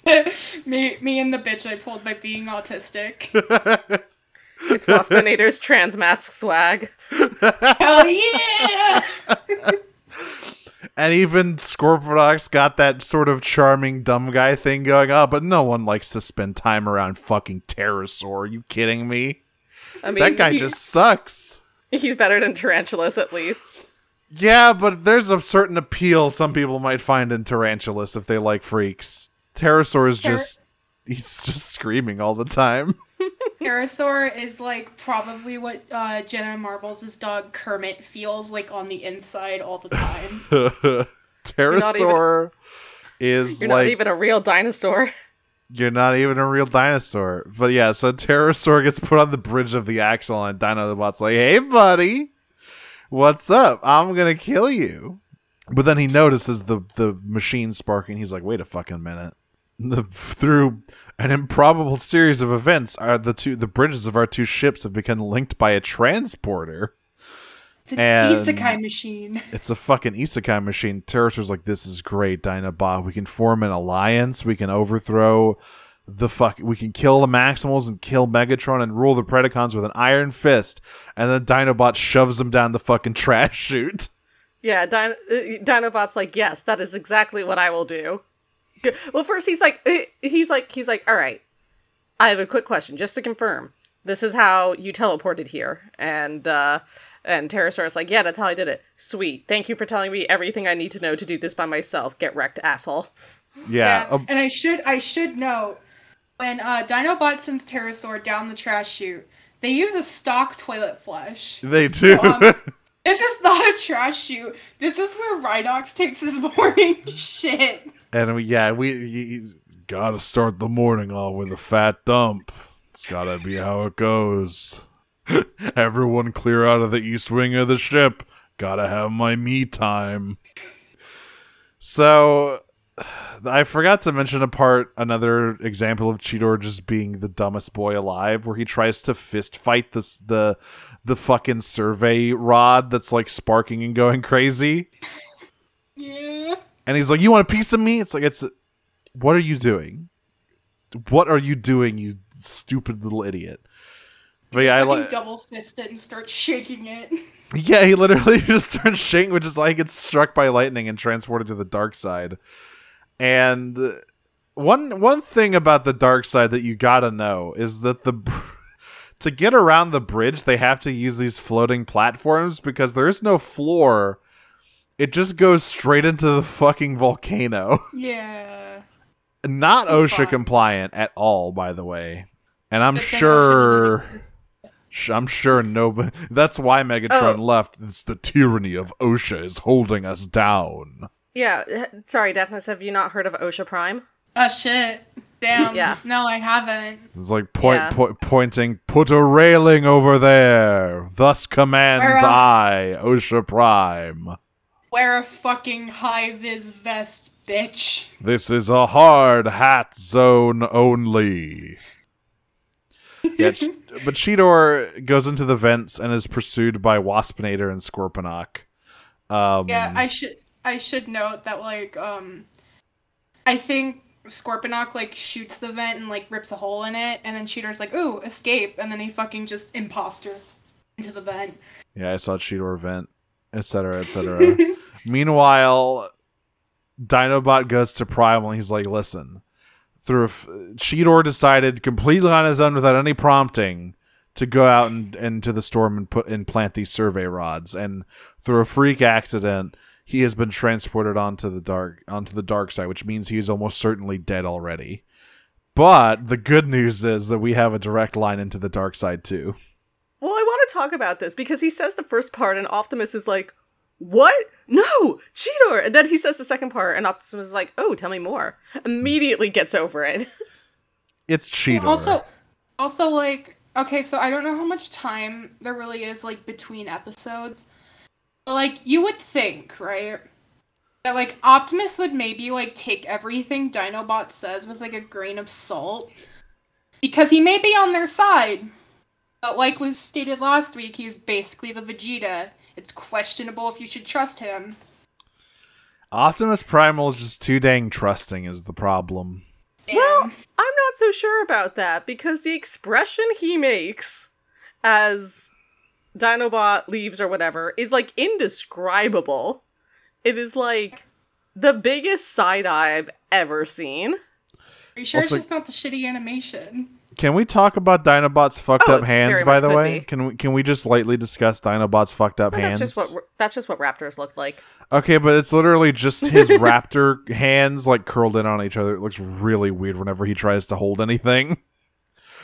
(laughs) me, me and the bitch I pulled by being autistic. It's Waspinator's trans mask swag. (laughs) Hell yeah! And even Scorponok got that sort of charming dumb guy thing going on, but no one likes to spend time around fucking Terrorsaur. Are you kidding me? I mean, that guy he- just sucks. he's better than Tarantulas at least. Yeah, but there's a certain appeal some people might find in Tarantulas if they like freaks. Terrorsaur is Ter- just he's just screaming all the time. Terrorsaur is like probably what uh, Jenna Marbles' dog Kermit feels like on the inside all the time. (laughs) Terrorsaur is (laughs) You're like not even a real dinosaur. you're not even a real dinosaur. But yeah, so Terrorsaur gets put on the bridge of the axle and Dino the Bot's like, "Hey buddy, what's up? I'm going to kill you." But then he notices the the machine sparking. He's like, "Wait a fucking minute." The, through an improbable series of events, are the two the bridges of our two ships have become linked by a transporter. It's an And- isekai machine. (laughs) It's a fucking isekai machine. Terrorsaur's like, this is great, Dinobot. We can form an alliance. We can overthrow the fuck we can kill the Maximals and kill Megatron and rule the Predacons with an iron fist, and then Dinobot shoves him down the fucking trash chute. Yeah, Din- uh, Dinobot's like, yes, that is exactly what I will do. G- Well, first he's like, uh, he's like, he's like, all right, I have a quick question just to confirm. This is how you teleported here, and uh, and Terrorsaur's like, yeah, that's how I did it. Sweet, thank you for telling me everything I need to know to do this by myself. Get wrecked, asshole. Yeah, Yeah, um, and I should I should note when uh, Dinobot sends Terrorsaur down the trash chute, they use a stock toilet flush. they do. So, um, (laughs) This is not a trash chute. This is where Rhinox takes his (laughs) morning shit. and we, yeah, we gotta start the morning off with a fat dump. It's gotta be how it goes. (laughs) Everyone clear out of the east wing of the ship. Gotta have my me time. So, I forgot to mention a part, another example of Cheetor just being the dumbest boy alive, where he tries to fist fight this the the fucking survey rod that's like sparking and going crazy. Yeah. And he's like, "You want a piece of me?" It's like, "It's what are you doing? What are you doing, you stupid little idiot?" But yeah, I like. double fist it and start shaking it. (laughs) Yeah, he literally (laughs) just starts shaking, which is why he gets struck by lightning and transported to the dark side. And one one thing about the dark side that you gotta know is that the br- (laughs) to get around the bridge, they have to use these floating platforms because there is no floor. It just goes straight into the fucking volcano. (laughs) yeah. Not It's OSHA fine. compliant at all, by the way. And I'm sure. doesn't exist. Sh- I'm sure nobody. That's why Megatron Oh. left. It's the tyranny of OSHA is holding us down. Yeah, uh, sorry, Daphnis, have you not heard of OSHA Prime? Oh shit. Damn. Yeah. No, I haven't. It's like point, Yeah. po- pointing. Put a railing over there. Thus commands Where, uh, I, OSHA Prime. Wear a fucking high vis vest, bitch. This is a hard hat zone only. (laughs) Yeah, but Cheetor goes into the vents and is pursued by Waspinator and Scorponok. Um, Yeah, I should I should note that like um I think Scorponok like shoots the vent and like rips a hole in it, and then Cheetor's like, ooh, escape, and then he fucking just imposter into the vent. Yeah, I saw Cheetor vent, etc., etc. (laughs) Meanwhile, Dinobot goes to Primal. and He's like, "Listen, through f- Cheetor decided completely on his own without any prompting to go out and into the storm and put and plant these survey rods. And through a freak accident, he has been transported onto the dark onto the dark side, which means he is almost certainly dead already." But the good news is that we have a direct line into the dark side too. Well, I want to talk about this because he says the first part, and Optimus is like, "What? No, Cheetor!" And then he says the second part, and Optimus is like, "Oh, tell me more." Immediately gets over it. (laughs) It's Cheetor. Also, also like okay, so I don't know how much time there really is like between episodes. But, like you would think, right? That like Optimus would maybe like take everything Dinobot says with like a grain of salt. Because he may be on their side. But like was stated last week, he's basically the Vegeta. It's questionable if you should trust him. Optimus Primal is just too dang trusting is the problem. Well, I'm not so sure about that because the expression he makes as Dinobot leaves or whatever is like indescribable. It is like the biggest side eye I've ever seen. Are you sure also- it's just not the shitty animation? Can we talk about Dinobot's fucked Oh, up hands by the way? be. Can we can we just lightly discuss Dinobot's fucked up But hands? that's just what that's just what raptors look like. Okay, but it's literally just his (laughs) raptor hands like curled in on each other. It looks really weird whenever he tries to hold anything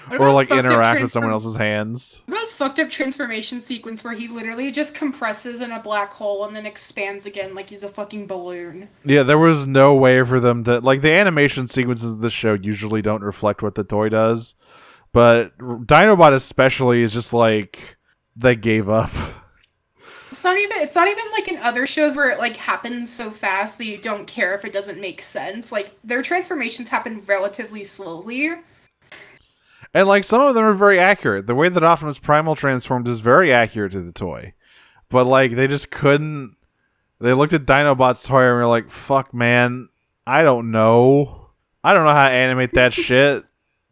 What or like his fucked up interact with someone else's hands. What about his fucked up transformation sequence where he literally just compresses in a black hole and then expands again like he's a fucking balloon? Yeah, there was no way for them to like the animation sequences of the show usually don't reflect what the toy does, but Dinobot especially is just like they gave up. (laughs) It's not even it's not even like in other shows where it like happens so fast that you don't care if it doesn't make sense. Like their transformations happen relatively slowly. And like some of them are very accurate. The way that Optimus Primal transformed is very accurate to the toy. But like they just couldn't they looked at Dinobot's toy and were like, fuck man, I don't know. I don't know how to animate that (laughs) shit.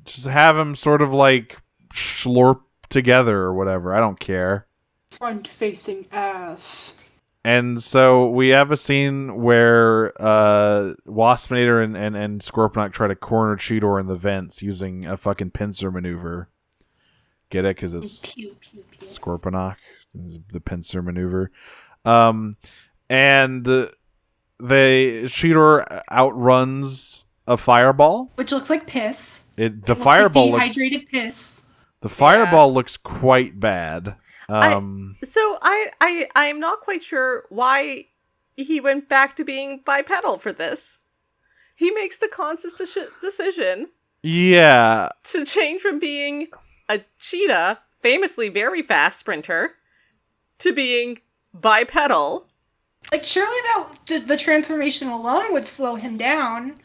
just have him sort of like slurp together or whatever. I don't care. Front facing ass. And so we have a scene where uh, Waspinator and, and, and Scorponok try to corner Cheetor in the vents using a fucking pincer maneuver. Get it? Because it's Pew pew pew. Scorponok, the pincer maneuver. Um, and they Cheetor outruns a fireball. Which looks like piss. It the Looks fireball like looks dehydrated piss. the fireball looks quite bad. I- Um, So I I I'm not quite sure why he went back to being bipedal for this. He makes the conscious deci- decision yeah, to change from being a cheetah, famously very fast sprinter, to being bipedal. Like surely that the, the transformation alone would slow him down.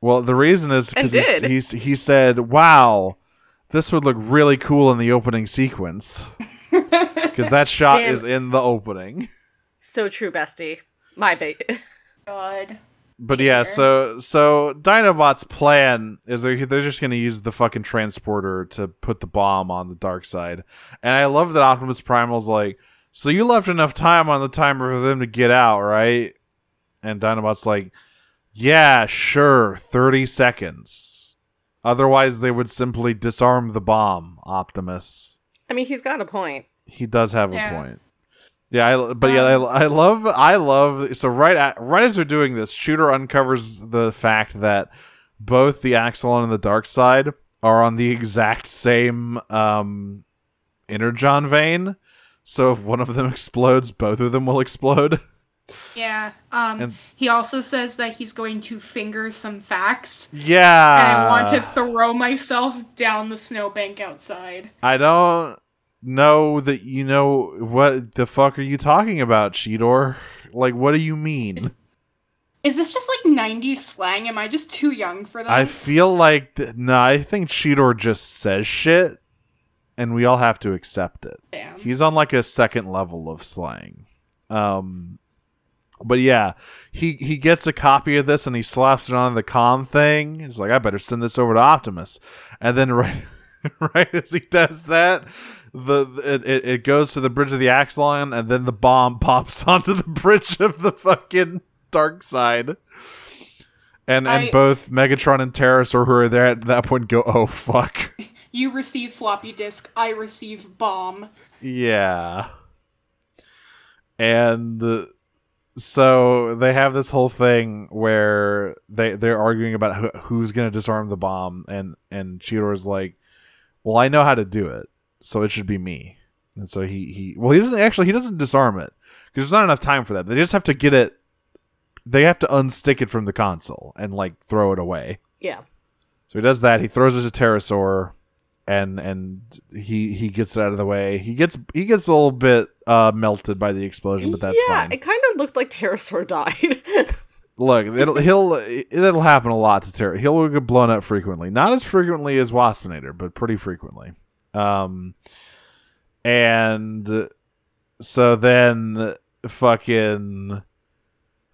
Well, the reason is And because did. he's, he's he said, "Wow, this would look really cool in the opening sequence." (laughs) Because that shot Damn. is in the opening. So true, bestie. My bait. God. But yeah, Fair. so so Dinobot's plan is they're, they're just gonna use the fucking transporter to put the bomb on the dark side, and I love that Optimus Primal's like, "So you left enough time on the timer for them to get out, right?" And Dinobot's like, "Yeah, sure, thirty seconds. Otherwise, they would simply disarm the bomb." Optimus. I mean, he's got a point. He does have Yeah. a point. Yeah, I, but yeah, Um, I, I love, I love. So right, at, right as they're doing this, Cheetor uncovers the fact that both the Axalon and the Dark Side are on the exact same um, energon vein. So if one of them (laughs) explodes, both of them will explode. (laughs) Yeah. Um And- he also says that he's going to finger some facts. Yeah, and I want to throw myself down the snowbank outside. I don't know that you know what the fuck are you talking about, Cheetor? Like, what do you mean? Is this just like 90s slang? Am I just too young for this? I feel like th- no, I think Cheetor just says shit, and we all have to accept it. Damn. He's on like a second level of slang. Um, but yeah, he he gets a copy of this and he slaps it on the com thing. He's like, I better send this over to Optimus, and then right (laughs) right as he does that. The it, it, goes to the bridge of the Axalon and then the bomb (laughs) pops onto the bridge of the fucking dark side. And and I- both Megatron and Terrorsaur who are there at that point go, oh fuck. (laughs) You receive floppy disk, I receive bomb. Yeah. And uh, so they have this whole thing where they they're arguing about who, who's going to disarm the bomb and and Cheetor's like, "Well, I know how to do it, so it should be me." And so he he well, he doesn't actually he doesn't disarm it because there's not enough time for that. They just have to get it they have to unstick it from the console and like throw it away. Yeah. So he does that. He throws it to Terrorsaur, and and he he gets it out of the way. He gets he gets a little bit uh, melted by the explosion, but that's yeah, fine. it kind of looked like Terrorsaur (laughs) died. Look, it'll he'll it'll happen a lot to Terra. He'll get blown up frequently, not as frequently as Waspinator, but pretty frequently. Um, and so then fucking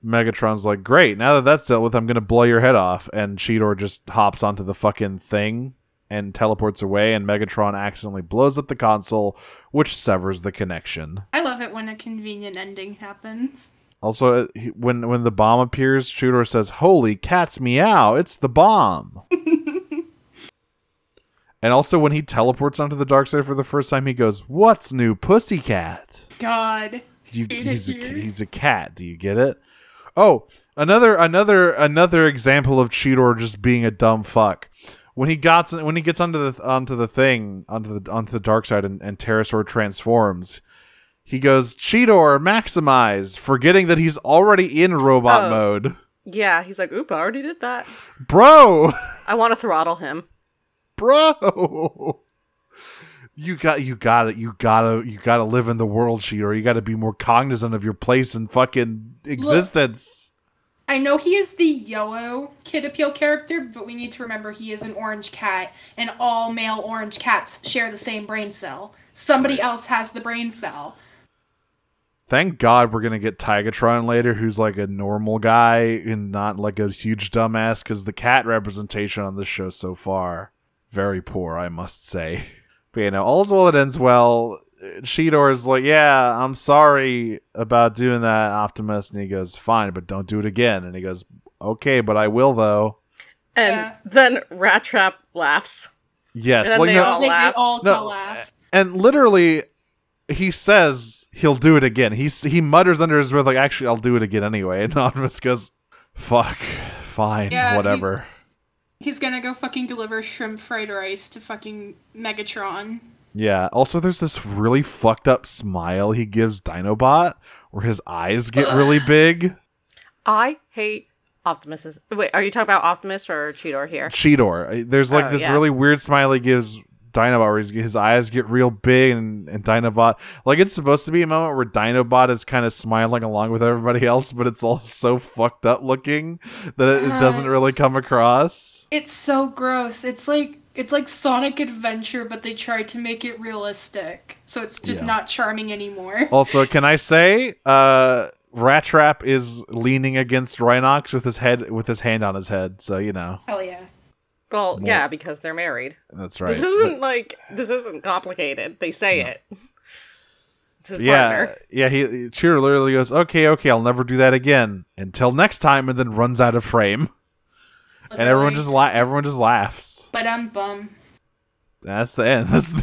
Megatron's like, great, now that that's dealt with, I'm gonna blow your head off. And Cheetor just hops onto the fucking thing and teleports away, and Megatron accidentally blows up the console, which severs the connection. I love it when a convenient ending happens. Also, uh, when when the bomb appears, Cheetor says, "Holy cat's meow! It's the bomb." (laughs) and also, when he teleports onto the dark side for the first time, he goes, "What's new, pussycat?" God. Do you, he's a, he's a cat. Do you get it? Oh, another another another example of Cheetor just being a dumb fuck. When he got when he gets onto the onto the thing onto the onto the dark side and, and Terrorsaur transforms, he goes Cheetor maximize, forgetting that he's already in robot Oh. mode. yeah, he's like, oop, I already did that. Bro, (laughs) I want to throttle him. Bro. You got you got to you gotta you gotta live in the world, she, Cheetor. You gotta be more cognizant of your place in fucking existence. I know he is the yellow kid appeal character, but we need to remember he is an orange cat, and all male orange cats share the same brain cell. Somebody else has the brain cell. Thank God we're gonna get Tigatron later, who's like a normal guy and not like a huge dumbass. Because the cat representation on this show so far very poor, I must say. (laughs) But you know, all's well that ends well. Cheetor's like, yeah, I'm sorry about doing that, Optimus, and he goes, fine, but don't do it again. And he goes, okay, but I will though. And Yeah. then Rat Trap laughs. Yes, And like they no, all They, they laugh. all No, laugh. and literally he says he'll do it again. He's he mutters under his breath like, actually, I'll do it again anyway. (laughs) And Optimus goes, fuck, fine, Yeah, whatever. He's gonna go fucking deliver shrimp fried rice to fucking Megatron. Yeah. Also, there's this really fucked up smile he gives Dinobot, where his eyes get really big. I hate Optimus's. Wait, are you talking about Optimus or Cheetor here? Cheetor. There's like Oh, this yeah. really weird smile he gives Dinobot, where his, his eyes get real big, and, and Dinobot, like it's supposed to be a moment where Dinobot is kind of smiling along with everybody else, but it's all so fucked up looking that it, it doesn't really come across. It's so gross. It's like it's like Sonic Adventure, but they tried to make it realistic, so it's just Yeah. not charming anymore. (laughs) Also, can I say, uh, Rat Trap is leaning against Rhinox with his head with his hand on his head, so you know Hell yeah. Well, More- yeah, because they're married. that's right. This isn't like this isn't complicated. They say it. It's his yeah, partner. yeah. He, he Cheer literally goes, "Okay, okay, I'll never do that again until next time," and then runs out of frame, and everyone just la- everyone just laughs. But I'm bum. That's the end. (laughs) That's the,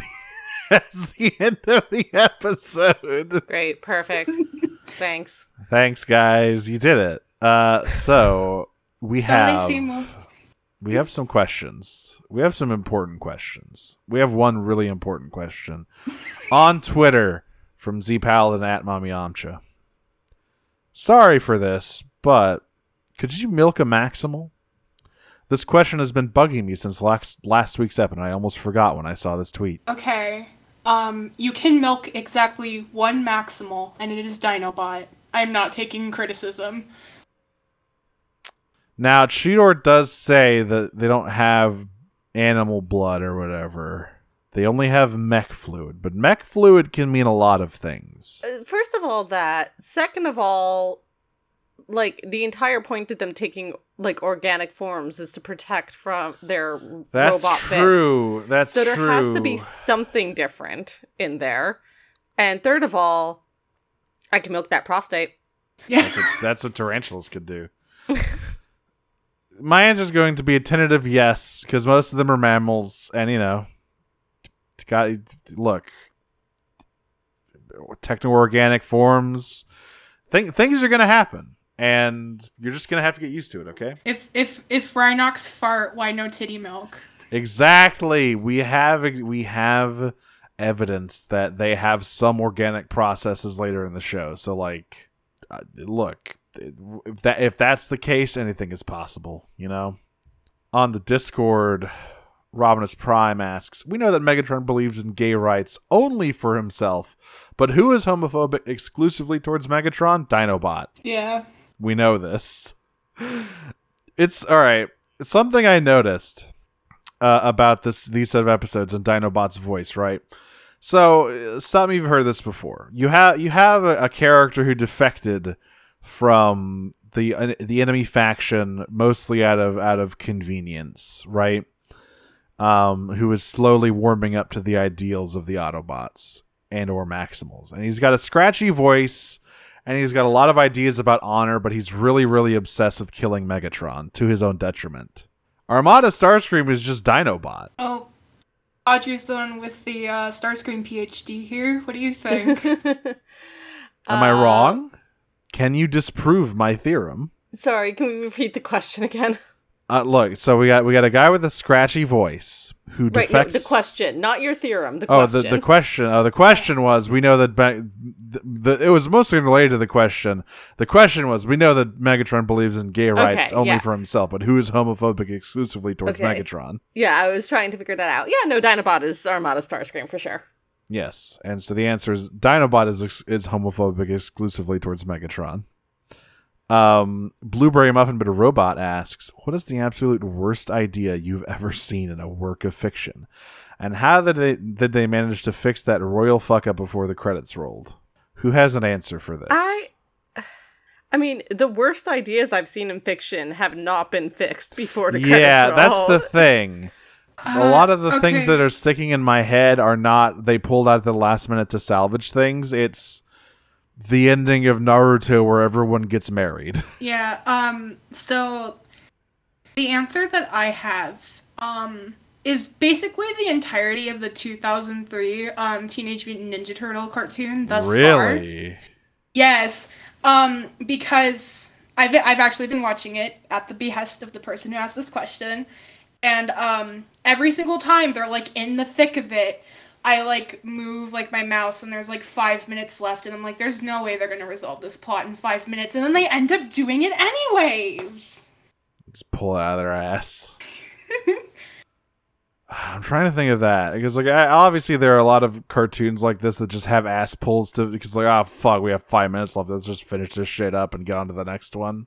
that's the end of the episode. Great, perfect. (laughs) Thanks. Thanks, guys. You did it. Uh, so we have they seem most- we have some questions. We have some important questions. We have one really important question (laughs) on Twitter from Z Paladin at Mommy Amcha. Sorry for this, but could you milk a maximal? This question has been bugging me since last last week's episode, and I almost forgot when I saw this tweet. Okay. Um, you can milk exactly one maximal, and it is Dinobot. I'm not taking criticism. Now, Cheetor does say that they don't have animal blood or whatever. They only have mech fluid, but mech fluid can mean a lot of things. Uh, First of all, that. Second of all, like the entire point of them taking like organic forms is to protect from their That's robot bits. true. That's So there true. has to be something different in there. And third of all, I can milk that prostate. Yeah. That's what, (laughs) that's what tarantulas could do. My answer is going to be a tentative yes, because most of them are mammals, and you know, got look, techno organic forms. Think, things are going to happen, and you're just going to have to get used to it. Okay. if if if Rhinox fart, why no titty milk? Exactly. We have we have evidence that they have some organic processes later in the show. So like uh, look, if that if that's the case anything is possible, you know. On the Discord, Robinus Prime asks, "We know that Megatron believes in gay rights only for himself, but who is homophobic exclusively towards Megatron? Dinobot." Yeah. We know this. It's all right. Something I noticed uh, about this these set of episodes and Dinobot's voice, right? So, stop me if you've heard this before. You have you have a, a character who defected from the uh, the enemy faction mostly out of out of convenience, right? Um, who is slowly warming up to the ideals of the Autobots and or Maximals, and he's got a scratchy voice and he's got a lot of ideas about honor, but he's really, really obsessed with killing Megatron to his own detriment. Armada Starscream is just Dinobot. Oh, Audrey's the one with the uh, Starscream PhD here. What do you think? (laughs) Am I Uh, wrong? Can you disprove my theorem? Sorry, can we repeat the question again? (laughs) Uh, look, so we got we got a guy with a scratchy voice who Right, no, defects. the question, not your theorem. The oh, question. the the question. Oh, the question was we know that ba- the, the it was mostly related to the question. The question was we know that Megatron believes in gay rights Okay, only yeah. for himself, but who is homophobic exclusively towards Okay. Megatron? Yeah, I was trying to figure that out. Yeah, no, Dinobot is Armada Starscream for sure. Yes, and so the answer is Dinobot is is homophobic exclusively towards Megatron. Um, Blueberry Muffin But a Robot asks, "What is the absolute worst idea you've ever seen in a work of fiction, and how did they did they manage to fix that royal fuck up before the credits rolled? Who has an answer for this? I I mean, the worst ideas I've seen in fiction have not been fixed before the credits rolled. yeah, that's the thing. a lot of the things that are sticking in my head are not they pulled out at the last minute to salvage things. It's the ending of Naruto where everyone gets married. (laughs) Yeah, um, so the answer that I have, um, is basically the entirety of the 2003, um, Teenage Mutant Ninja Turtle cartoon thus far. really? Yes, um, because I've, I've actually been watching it at the behest of the person who asked this question, and, um, every single time they're, like, in the thick of it, I like move like my mouse and there's like five minutes left and I'm like, there's no way they're gonna resolve this plot in five minutes and then they end up doing it anyways. Just pull it out of their ass. (laughs) I'm trying to think of that because, like, I, obviously there are a lot of cartoons like this that just have ass pulls to because, like, oh fuck, we have five minutes left. Let's just finish this shit up and get on to the next one.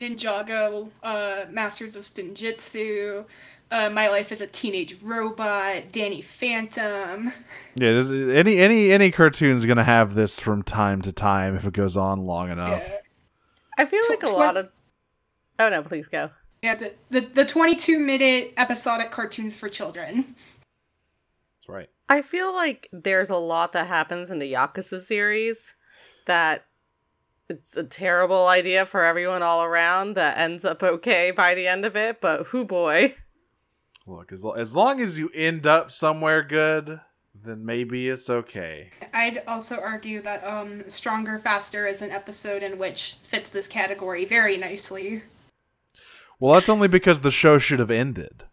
Ninjago, uh, Masters of Spinjitzu, uh, My Life as a Teenage Robot, Danny Phantom. Yeah, this is, any any any cartoon's gonna have this from time to time if it goes on long enough. Yeah, I feel like a lot of. Oh no, please go. yeah the, the, the 22 minute episodic cartoons for children. That's right. I feel like there's a lot that happens in the Yakuza series that it's a terrible idea for everyone all around that ends up okay by the end of it, but who boy. Look, as as long as you end up somewhere good, then maybe it's okay. I'd also argue that um, Stronger Faster is an episode in which fits this category very nicely. Well, that's only because the show should have ended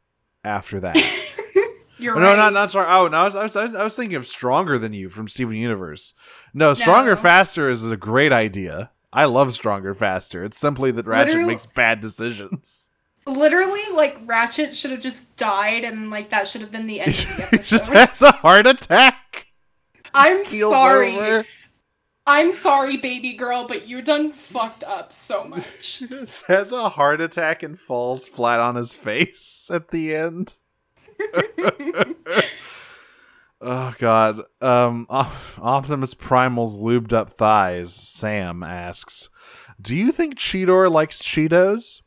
after that. (laughs) You're Oh, no, right. not not sorry. Oh, no, I was, I was I was I was thinking of Stronger Than You from Steven Universe. No, Stronger No. Faster is a great idea. I love Stronger Faster. It's simply that Ratchet Literally- makes bad decisions. Literally, like Ratchet should have just died, and like that should have been the end of the (laughs) he just has a heart attack. I'm Keels sorry. over. I'm sorry, baby girl, but you done fucked up so much. (laughs) Just has a heart attack and falls flat on his face at the end. (laughs) oh god. Um Optimus Primal's lubed up thighs, Sam asks, "Do you think Cheetor likes Cheetos?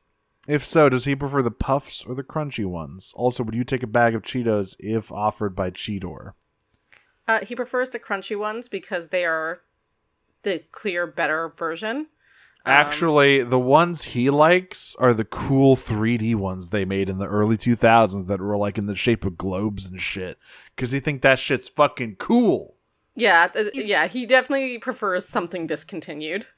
If so, does he prefer the puffs or the crunchy ones? Also, would you take a bag of Cheetos if offered by Cheetor?" Uh, he prefers the crunchy ones because they are the clear, better version. Um, Actually, the ones he likes are the cool 3D ones they made in the early 2000s that were like in the shape of globes and shit. Because he think that shit's fucking cool. yeah, th- yeah, he definitely prefers something discontinued.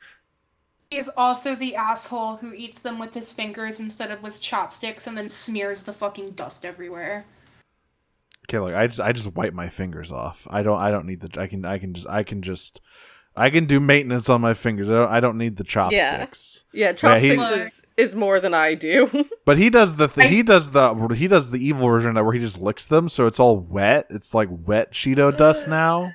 He's also the asshole who eats them with his fingers instead of with chopsticks and then smears the fucking dust everywhere. Okay, look, I just I just wipe my fingers off. I don't I don't need the I can I can just I can just I can do maintenance on my fingers. I don't I don't need the chopsticks. Yeah, Yeah, chopsticks he- is, is more than I do. (laughs) But he does the th- I- he does the he does the evil version of that where he just licks them, so it's all wet. It's like wet Cheeto dust now.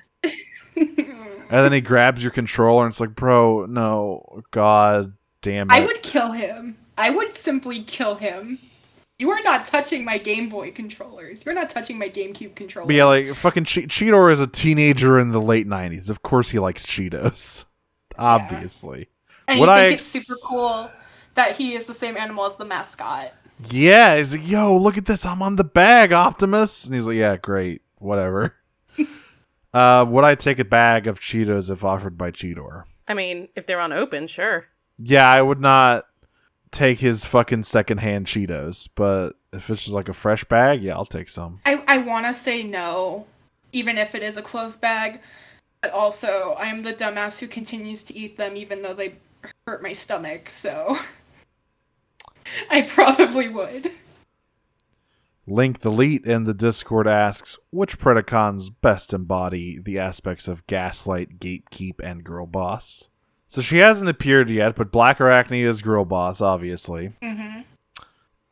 And then he grabs your controller and it's like, bro, no, god damn it. I would kill him. I would simply kill him. You are not touching my Game Boy controllers. You're not touching my GameCube controllers. But yeah, like fucking che- Cheetor is a teenager in the late '90s. Of course, he likes Cheetos. (laughs) Obviously, and what you I think ex- it's super cool that he is the same animal as the mascot. yeah. He's like, "Yo, look at this! I'm on the bag, Optimus." And he's like, "Yeah, great, whatever." (laughs) uh, would I take a bag of Cheetos if offered by Cheetor? I mean, if they're on open, sure. Yeah, I would not take his fucking secondhand Cheetos, but if it's just like a fresh bag, yeah, I'll take some. I, I want to say no, even if it is a closed bag. But also, I am the dumbass who continues to eat them even though they hurt my stomach, so. (laughs) I probably would. Link the Leet in the Discord asks, which Predacons best embody the aspects of Gaslight, Gatekeep, and Girl Boss? So she hasn't appeared yet, but Blackarachnia is Girl Boss, obviously. hmm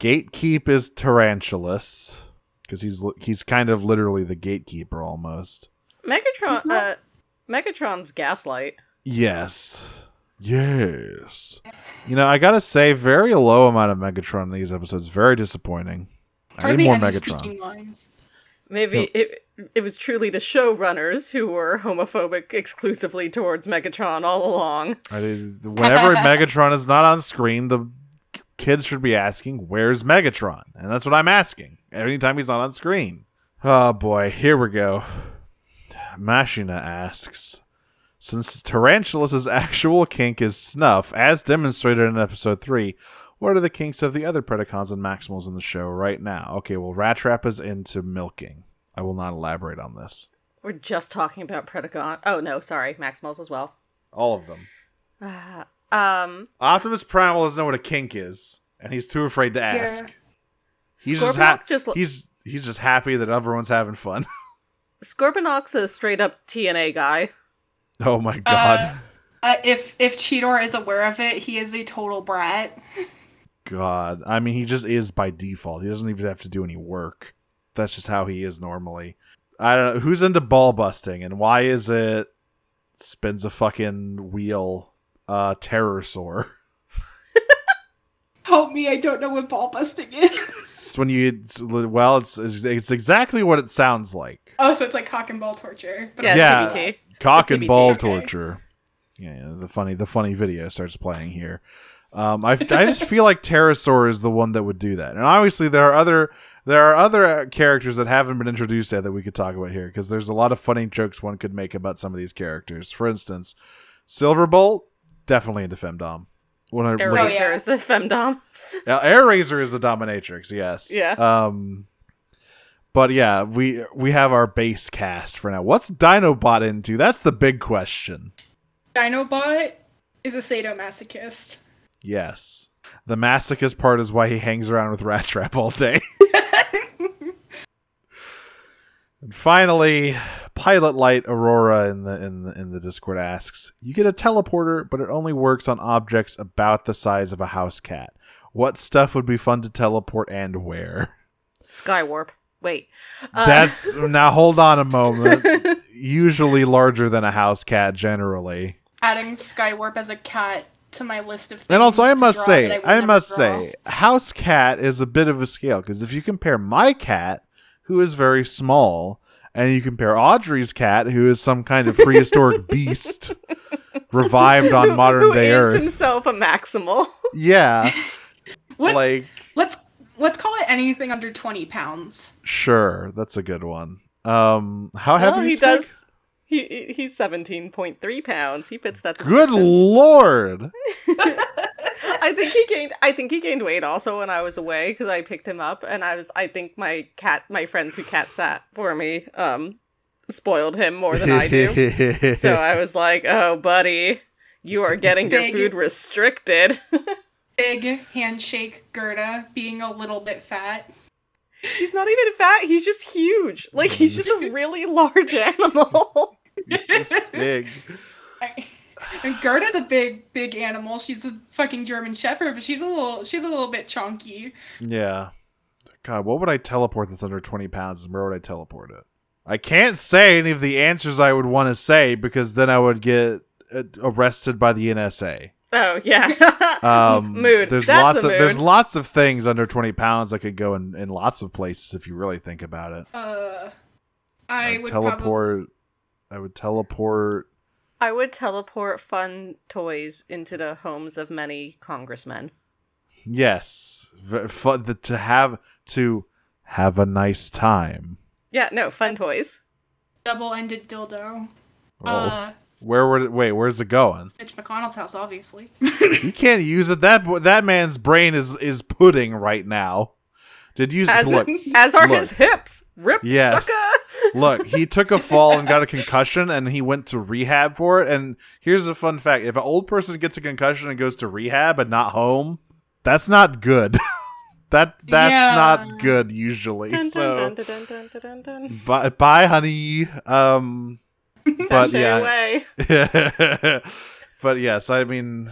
Gatekeep is Tarantulas, because he's he's kind of literally the gatekeeper almost. Megatron, not- uh, Megatron's gaslight. Yes. Yes. You know, I gotta say, very low amount of Megatron in these episodes. Very disappointing. I need more Megatron. speaking lines. Maybe Yep. it it was truly the showrunners who were homophobic exclusively towards Megatron all along. I did- Whenever (laughs) Megatron is not on screen, the kids should be asking, "Where's Megatron?" And that's what I'm asking anytime he's not on screen. Oh boy, here we go. Mashina asks, since Tarantulas' actual kink is snuff, as demonstrated in episode 3, what are the kinks of the other Predacons and Maximals in the show right now? Okay, well, Rattrap is into milking. I will not elaborate on this. We're just talking about Predacon. Oh no, sorry, Maximals as well. All of them. Uh, (sighs) um, Optimus Primal doesn't know what a kink is, and he's too afraid to ask. He's just, ha- just, he's he's just happy that everyone's having fun. (laughs) Scorponok's a straight up TNA guy. oh my god. Uh, uh, if if Cheetor is aware of it, he is a total brat. (laughs) God. I mean, he just is by default. He doesn't even have to do any work. That's just how he is normally. I don't know. Who's into ball busting and why is it spins a fucking wheel uh Terrorsaur? (laughs) Help me, I don't know what ball busting is. It's when you well, it's it's exactly what it sounds like. oh, so it's like cock and ball torture. But Yeah, Yeah. Cock That's and CBT, ball okay. torture. Yeah, yeah, the funny the funny video starts playing here. Um, I I just feel like Terrorsaur is the one that would do that, and obviously there are other there are other uh, characters that haven't been introduced yet that we could talk about here because there's a lot of funny jokes one could make about some of these characters. For instance, Silverbolt definitely into femdom. When I Air when Oh, Razor yeah. is the femdom. (laughs) uh, Airazor is the dominatrix, yes. Yeah. Um, but yeah, we we have our base cast for now. What's Dinobot into? That's the big question. Dinobot is a sadomasochist. Yes. The masochist part is why he hangs around with Rat Trap all day. (laughs) and finally, Pilot Light Aurora in the in the in the Discord asks, "You get a teleporter, but it only works on objects about the size of a house cat. What stuff would be fun to teleport and where?" Skywarp. Wait. Uh, That's (laughs) now hold on a moment. (laughs) Usually larger than a house cat generally. Adding Skywarp as a cat to my list of. And also, I to must say, that will I, must draw. say, house cat is a bit of a scale because if you compare my cat, who is very small, and you compare Audrey's cat, who is some kind of (laughs) prehistoric beast revived on who- modern who day is Earth, himself a Maximal. yeah, (laughs) Let's, like let's let's call it anything under twenty pounds. sure, that's a good one. Um, how heavy well, is he does. He he's seventeen point three pounds. He fits that. Good lord! (laughs) (laughs) I think he gained. I think he gained weight also when I was away because I picked him up, and I was. I think my cat, my friends who cat sat for me, um, spoiled him more than I do. (laughs) so I was like, "Oh, buddy, you are getting your Big. food restricted." Big handshake Gerda being a little bit fat. he's not even fat. He's just huge. Like he's just a really large animal. He's just (laughs) big. And Gerda's a big, big animal. She's a fucking German Shepherd, but she's a little, she's a little bit chunky. Yeah. God, what would I teleport that's under 20 pounds and where would I teleport it? I can't say any of the answers I would want to say because then I would get uh, arrested by the NSA. oh yeah. (laughs) Um, mood. There's That's lots a of there's lots of things under 20 pounds that could go in, in lots of places if you really think about it. Uh, I I'd would teleport. probably. I would teleport. I would teleport fun toys into the homes of many congressmen. Yes, v- fu- the, to have to have a nice time. Yeah, no, fun toys. Double-ended dildo. Oh, Uh, where would it, wait? Where's it going? Mitch McConnell's house, obviously. You can't use it. That that man's brain is is pudding right now. Did you As, look? (laughs) as are look. his hips. Rip Yes. sucker. Look, he took a fall and got a concussion, and he went to rehab for it. And here's a fun fact: if an old person gets a concussion and goes to rehab and not home, that's not good. (laughs) that that's Yeah. not good usually. Dun, so dun, dun, dun, dun, dun, dun, dun. bye, bye, honey. Um, but yeah. (laughs) but yes, I mean,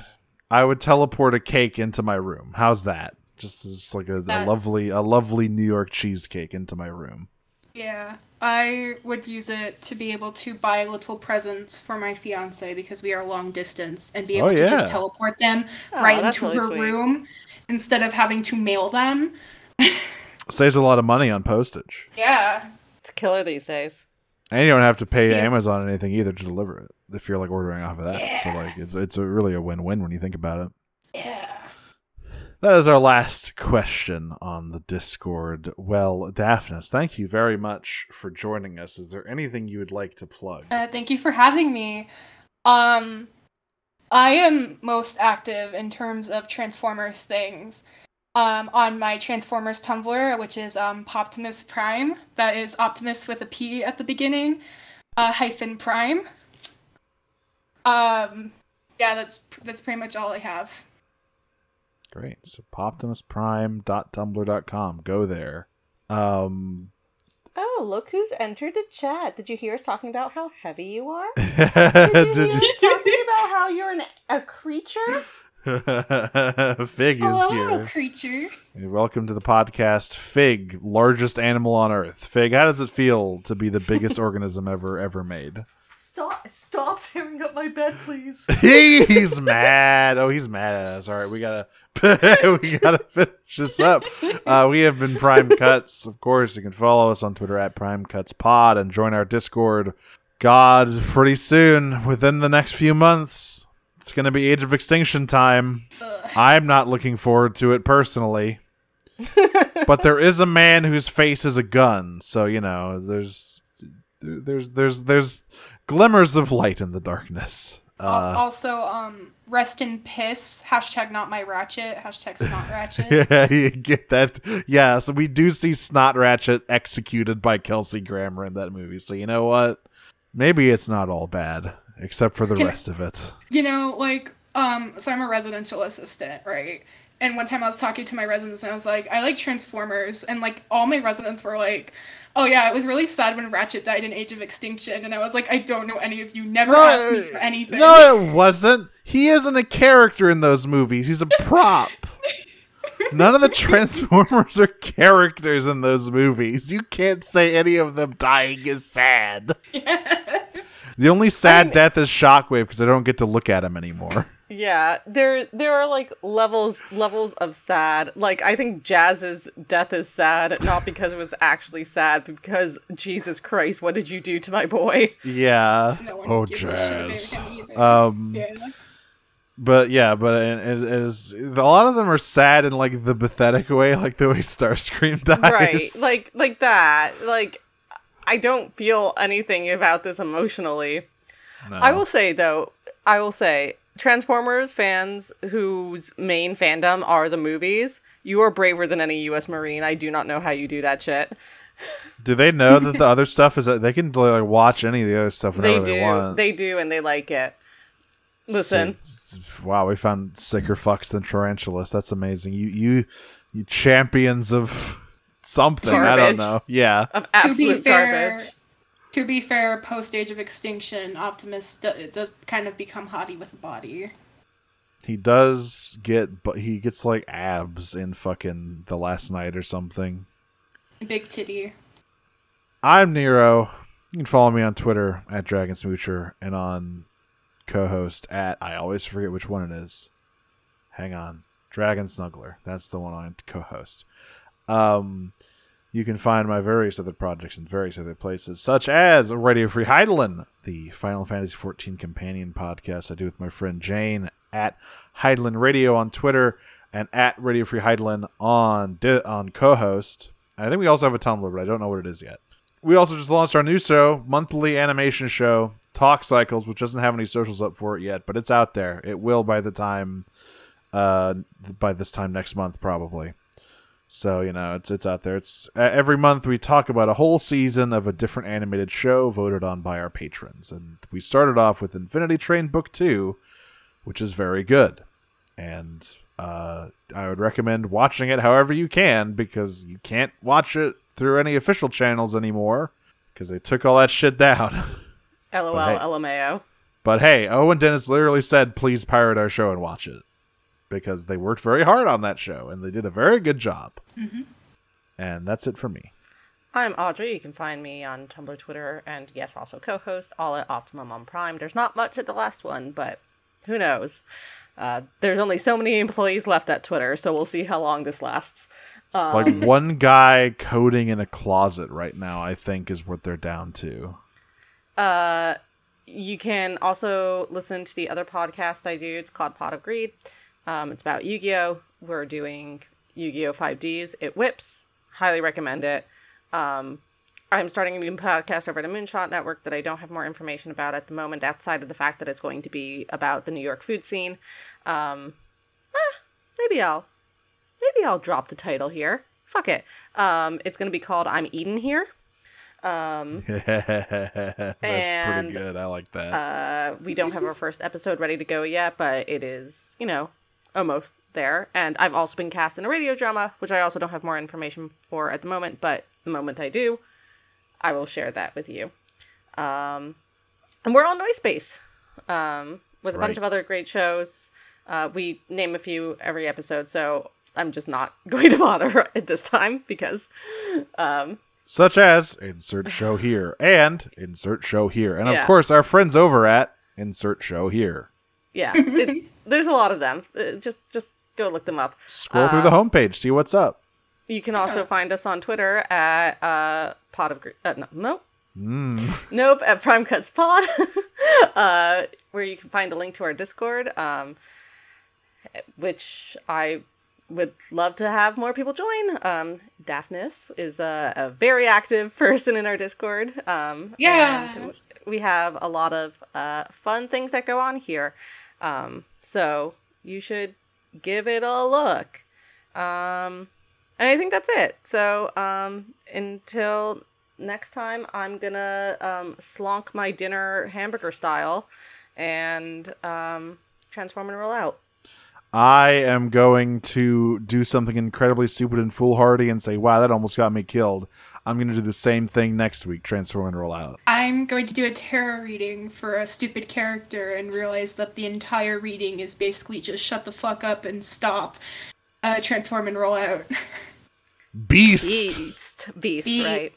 I would teleport a cake into my room. How's that? Just as like a, a lovely, a lovely New York cheesecake into my room. Yeah, I would use it to be able to buy little presents for my fiance because we are long distance and be oh, able Oh, to just teleport them Aw, right into really her sweet. room instead of having to mail them. (laughs) Saves a lot of money on postage, Yeah. It's a killer these days. and you don't have to pay See, Amazon anything either to deliver it if you're like ordering off of that. So like, it's it's a really a win-win when you think about it. Yeah. That is our last question on the Discord. Well, Daphnis, thank you very much for joining us. Is there anything you would like to plug? Uh, thank you for having me. Um, I am most active in terms of Transformers things. Um, on my Transformers Tumblr, which is um, Prime. That is Optimus with a P at the beginning, uh, hyphen Prime. Um, yeah, that's that's pretty much all I have. Great. So poptimusprime.tumblr.com. Go there. Um Oh, look who's entered the chat. Did you hear us talking about how heavy you are? did (laughs) Did you hear us talking about how you're an, a creature? (laughs) Fig is Hello, little here. creature. Welcome to the podcast. Fig, largest animal on earth. Fig, how does it feel to be the biggest (laughs) organism ever ever made? Stop! Stop tearing up my bed, please. (laughs) he's mad. Oh, he's mad at us. All right, we gotta (laughs) we gotta finish this up. Uh, we have been Prime Cuts. Of course, you can follow us on Twitter at Prime Cuts Pod and join our Discord. God, pretty soon, within the next few months, it's gonna be Age of Extinction time. Ugh. I'm not looking forward to it personally. but there is a man whose face is a gun, so you know, there's there's there's there's glimmers of light in the darkness. Uh, also, um, rest in piss. Hashtag not my ratchet. Hashtag snot ratchet. (laughs) yeah, (laughs) you get that. Yeah, so we do see Snot Ratchet executed by Kelsey Grammer in that movie. So you know what? Maybe it's not all bad, except for the rest of it. you know, like, um, so I'm a residential assistant, right? And one time I was talking to my residents and I was like, I like Transformers. And like, all my residents were like, oh yeah, it was really sad when Ratchet died in Age of Extinction. And I was like, I don't know any of you. Never asked me for anything. No, it wasn't. He isn't a character in those movies. He's a (laughs) prop. None of the Transformers are characters in those movies. You can't say any of them dying is sad. (laughs) The only sad I mean- death is Shockwave because I don't get to look at him anymore. Yeah, there there are like levels levels of sad. Like I think Jazz's death is sad, not because it was actually sad, but because Jesus Christ, what did you do to my boy? Yeah. No one oh, gives a shit about Jazz. Um, yeah. but yeah, but it is a lot of them are sad in like the pathetic way, like the way Starscream (laughs) dies. Right, like like that. Like I don't feel anything about this emotionally. No. I will say though, I will say Transformers fans whose main fandom are the movies, you are braver than any US Marine. I do not know how you do that shit. Do they know that the other stuff is that they can like watch any of the other stuff They whenever do. they, want? They do and they like it. Listen. So- wow, we found sicker fucks than Tarantulus. That's amazing. You you you champions of something. I don't know. Yeah. Of to be absolute fair, garbage. To be fair, post Age of Extinction, Optimus do- does kind of become hottie with a body. He does get but he gets like abs in fucking the Last Knight or something. Big titty. I'm Nero. You can follow me on Twitter at Dragon Smoocher and on co-host at I always forget which one it is. Hang on. Dragon Snuggler. That's the one I co-host. Um you can find my various other projects in various other places, such as Radio Free Hydaelyn, the Final Fantasy XIV companion podcast I do with my friend Jane at Hydaelyn Radio on Twitter and at Radio Free Hydaelyn on di- on co-host. I think we also have a Tumblr, but I don't know what it is yet. We also just launched our new show, monthly animation show, Talk Cycles, which doesn't have any socials up for it yet, but it's out there. It will by the time, uh, by this time next month probably. So you know, it's it's out there. It's uh, every month we talk about a whole season of a different animated show voted on by our patrons, and we started off with Infinity Train Book Two, which is very good, and uh, I would recommend watching it however you can because you can't watch it through any official channels anymore because they took all that shit down. (laughs) LOL, hey. LMAO. but hey, Owen Dennis literally said, "Please pirate our show and watch it," because they worked very hard on that show and they did a very good job. And that's it for me. I'm Audrey. You can find me on Tumblr, Twitter, and yes, also co-host, all at Optimum on Prime. There's not much at the last one, but who knows? Uh, there's only so many employees left at Twitter, so we'll see how long this lasts. Um, like one guy coding in a closet right now, I think, is what they're down to. Uh, you can also listen to the other podcast I do. It's called Pot of Greed. Um, it's about Yu Gi Oh! We're doing Yu Gi Oh! 5Ds. It whips. Highly recommend it. Um, I'm starting a new podcast over at the Moonshot Network that I don't have more information about at the moment, outside of the fact that it's going to be about the New York food scene. Um, eh, maybe I'll maybe I'll drop the title here. Fuck it. Um, it's going to be called I'm Eden Here. Um, (laughs) That's And, pretty good. I like that. uh, we don't have our first episode ready to go yet, but it is, you know, almost there. And I've also been cast in a radio drama, which I also don't have more information for at the moment, but the moment I do, I will share that with you. Um, and we're on Noise Space um, with That's a bunch right. of other great shows. Uh, we name a few every episode, so I'm just not (laughs) going to bother at this time because um, Such as insert show here and insert show here. And Yeah. of course, our friends over at insert show here. Yeah, (laughs) it, there's a lot of them. Uh, just just go look them up. Scroll through the Uh, homepage, see what's up. You can also find us on Twitter at uh, Pot of Gre- uh, no, nope, Mm. (laughs) nope at Prime Cuts Pod, (laughs) uh, where you can find a link to our Discord, um, which I would love to have more people join. Um, Daphnis is a, a very active person in our Discord. Um, Yeah. and we have a lot of uh, fun things that go on here. Um, so you should give it a look. Um, and I think that's it. So um, until next time, I'm gonna um, slonk my dinner hamburger style and um, transform and roll out. I am going to do something incredibly stupid and foolhardy and say, wow, that almost got me killed. I'm going to do the same thing next week, transform and roll out. I'm going to do a tarot reading for a stupid character and realize that the entire reading is basically just shut the fuck up and stop. Uh, transform and roll out. (laughs) Beast! Beast, beast, Be- right?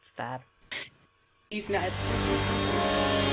It's bad. These nuts.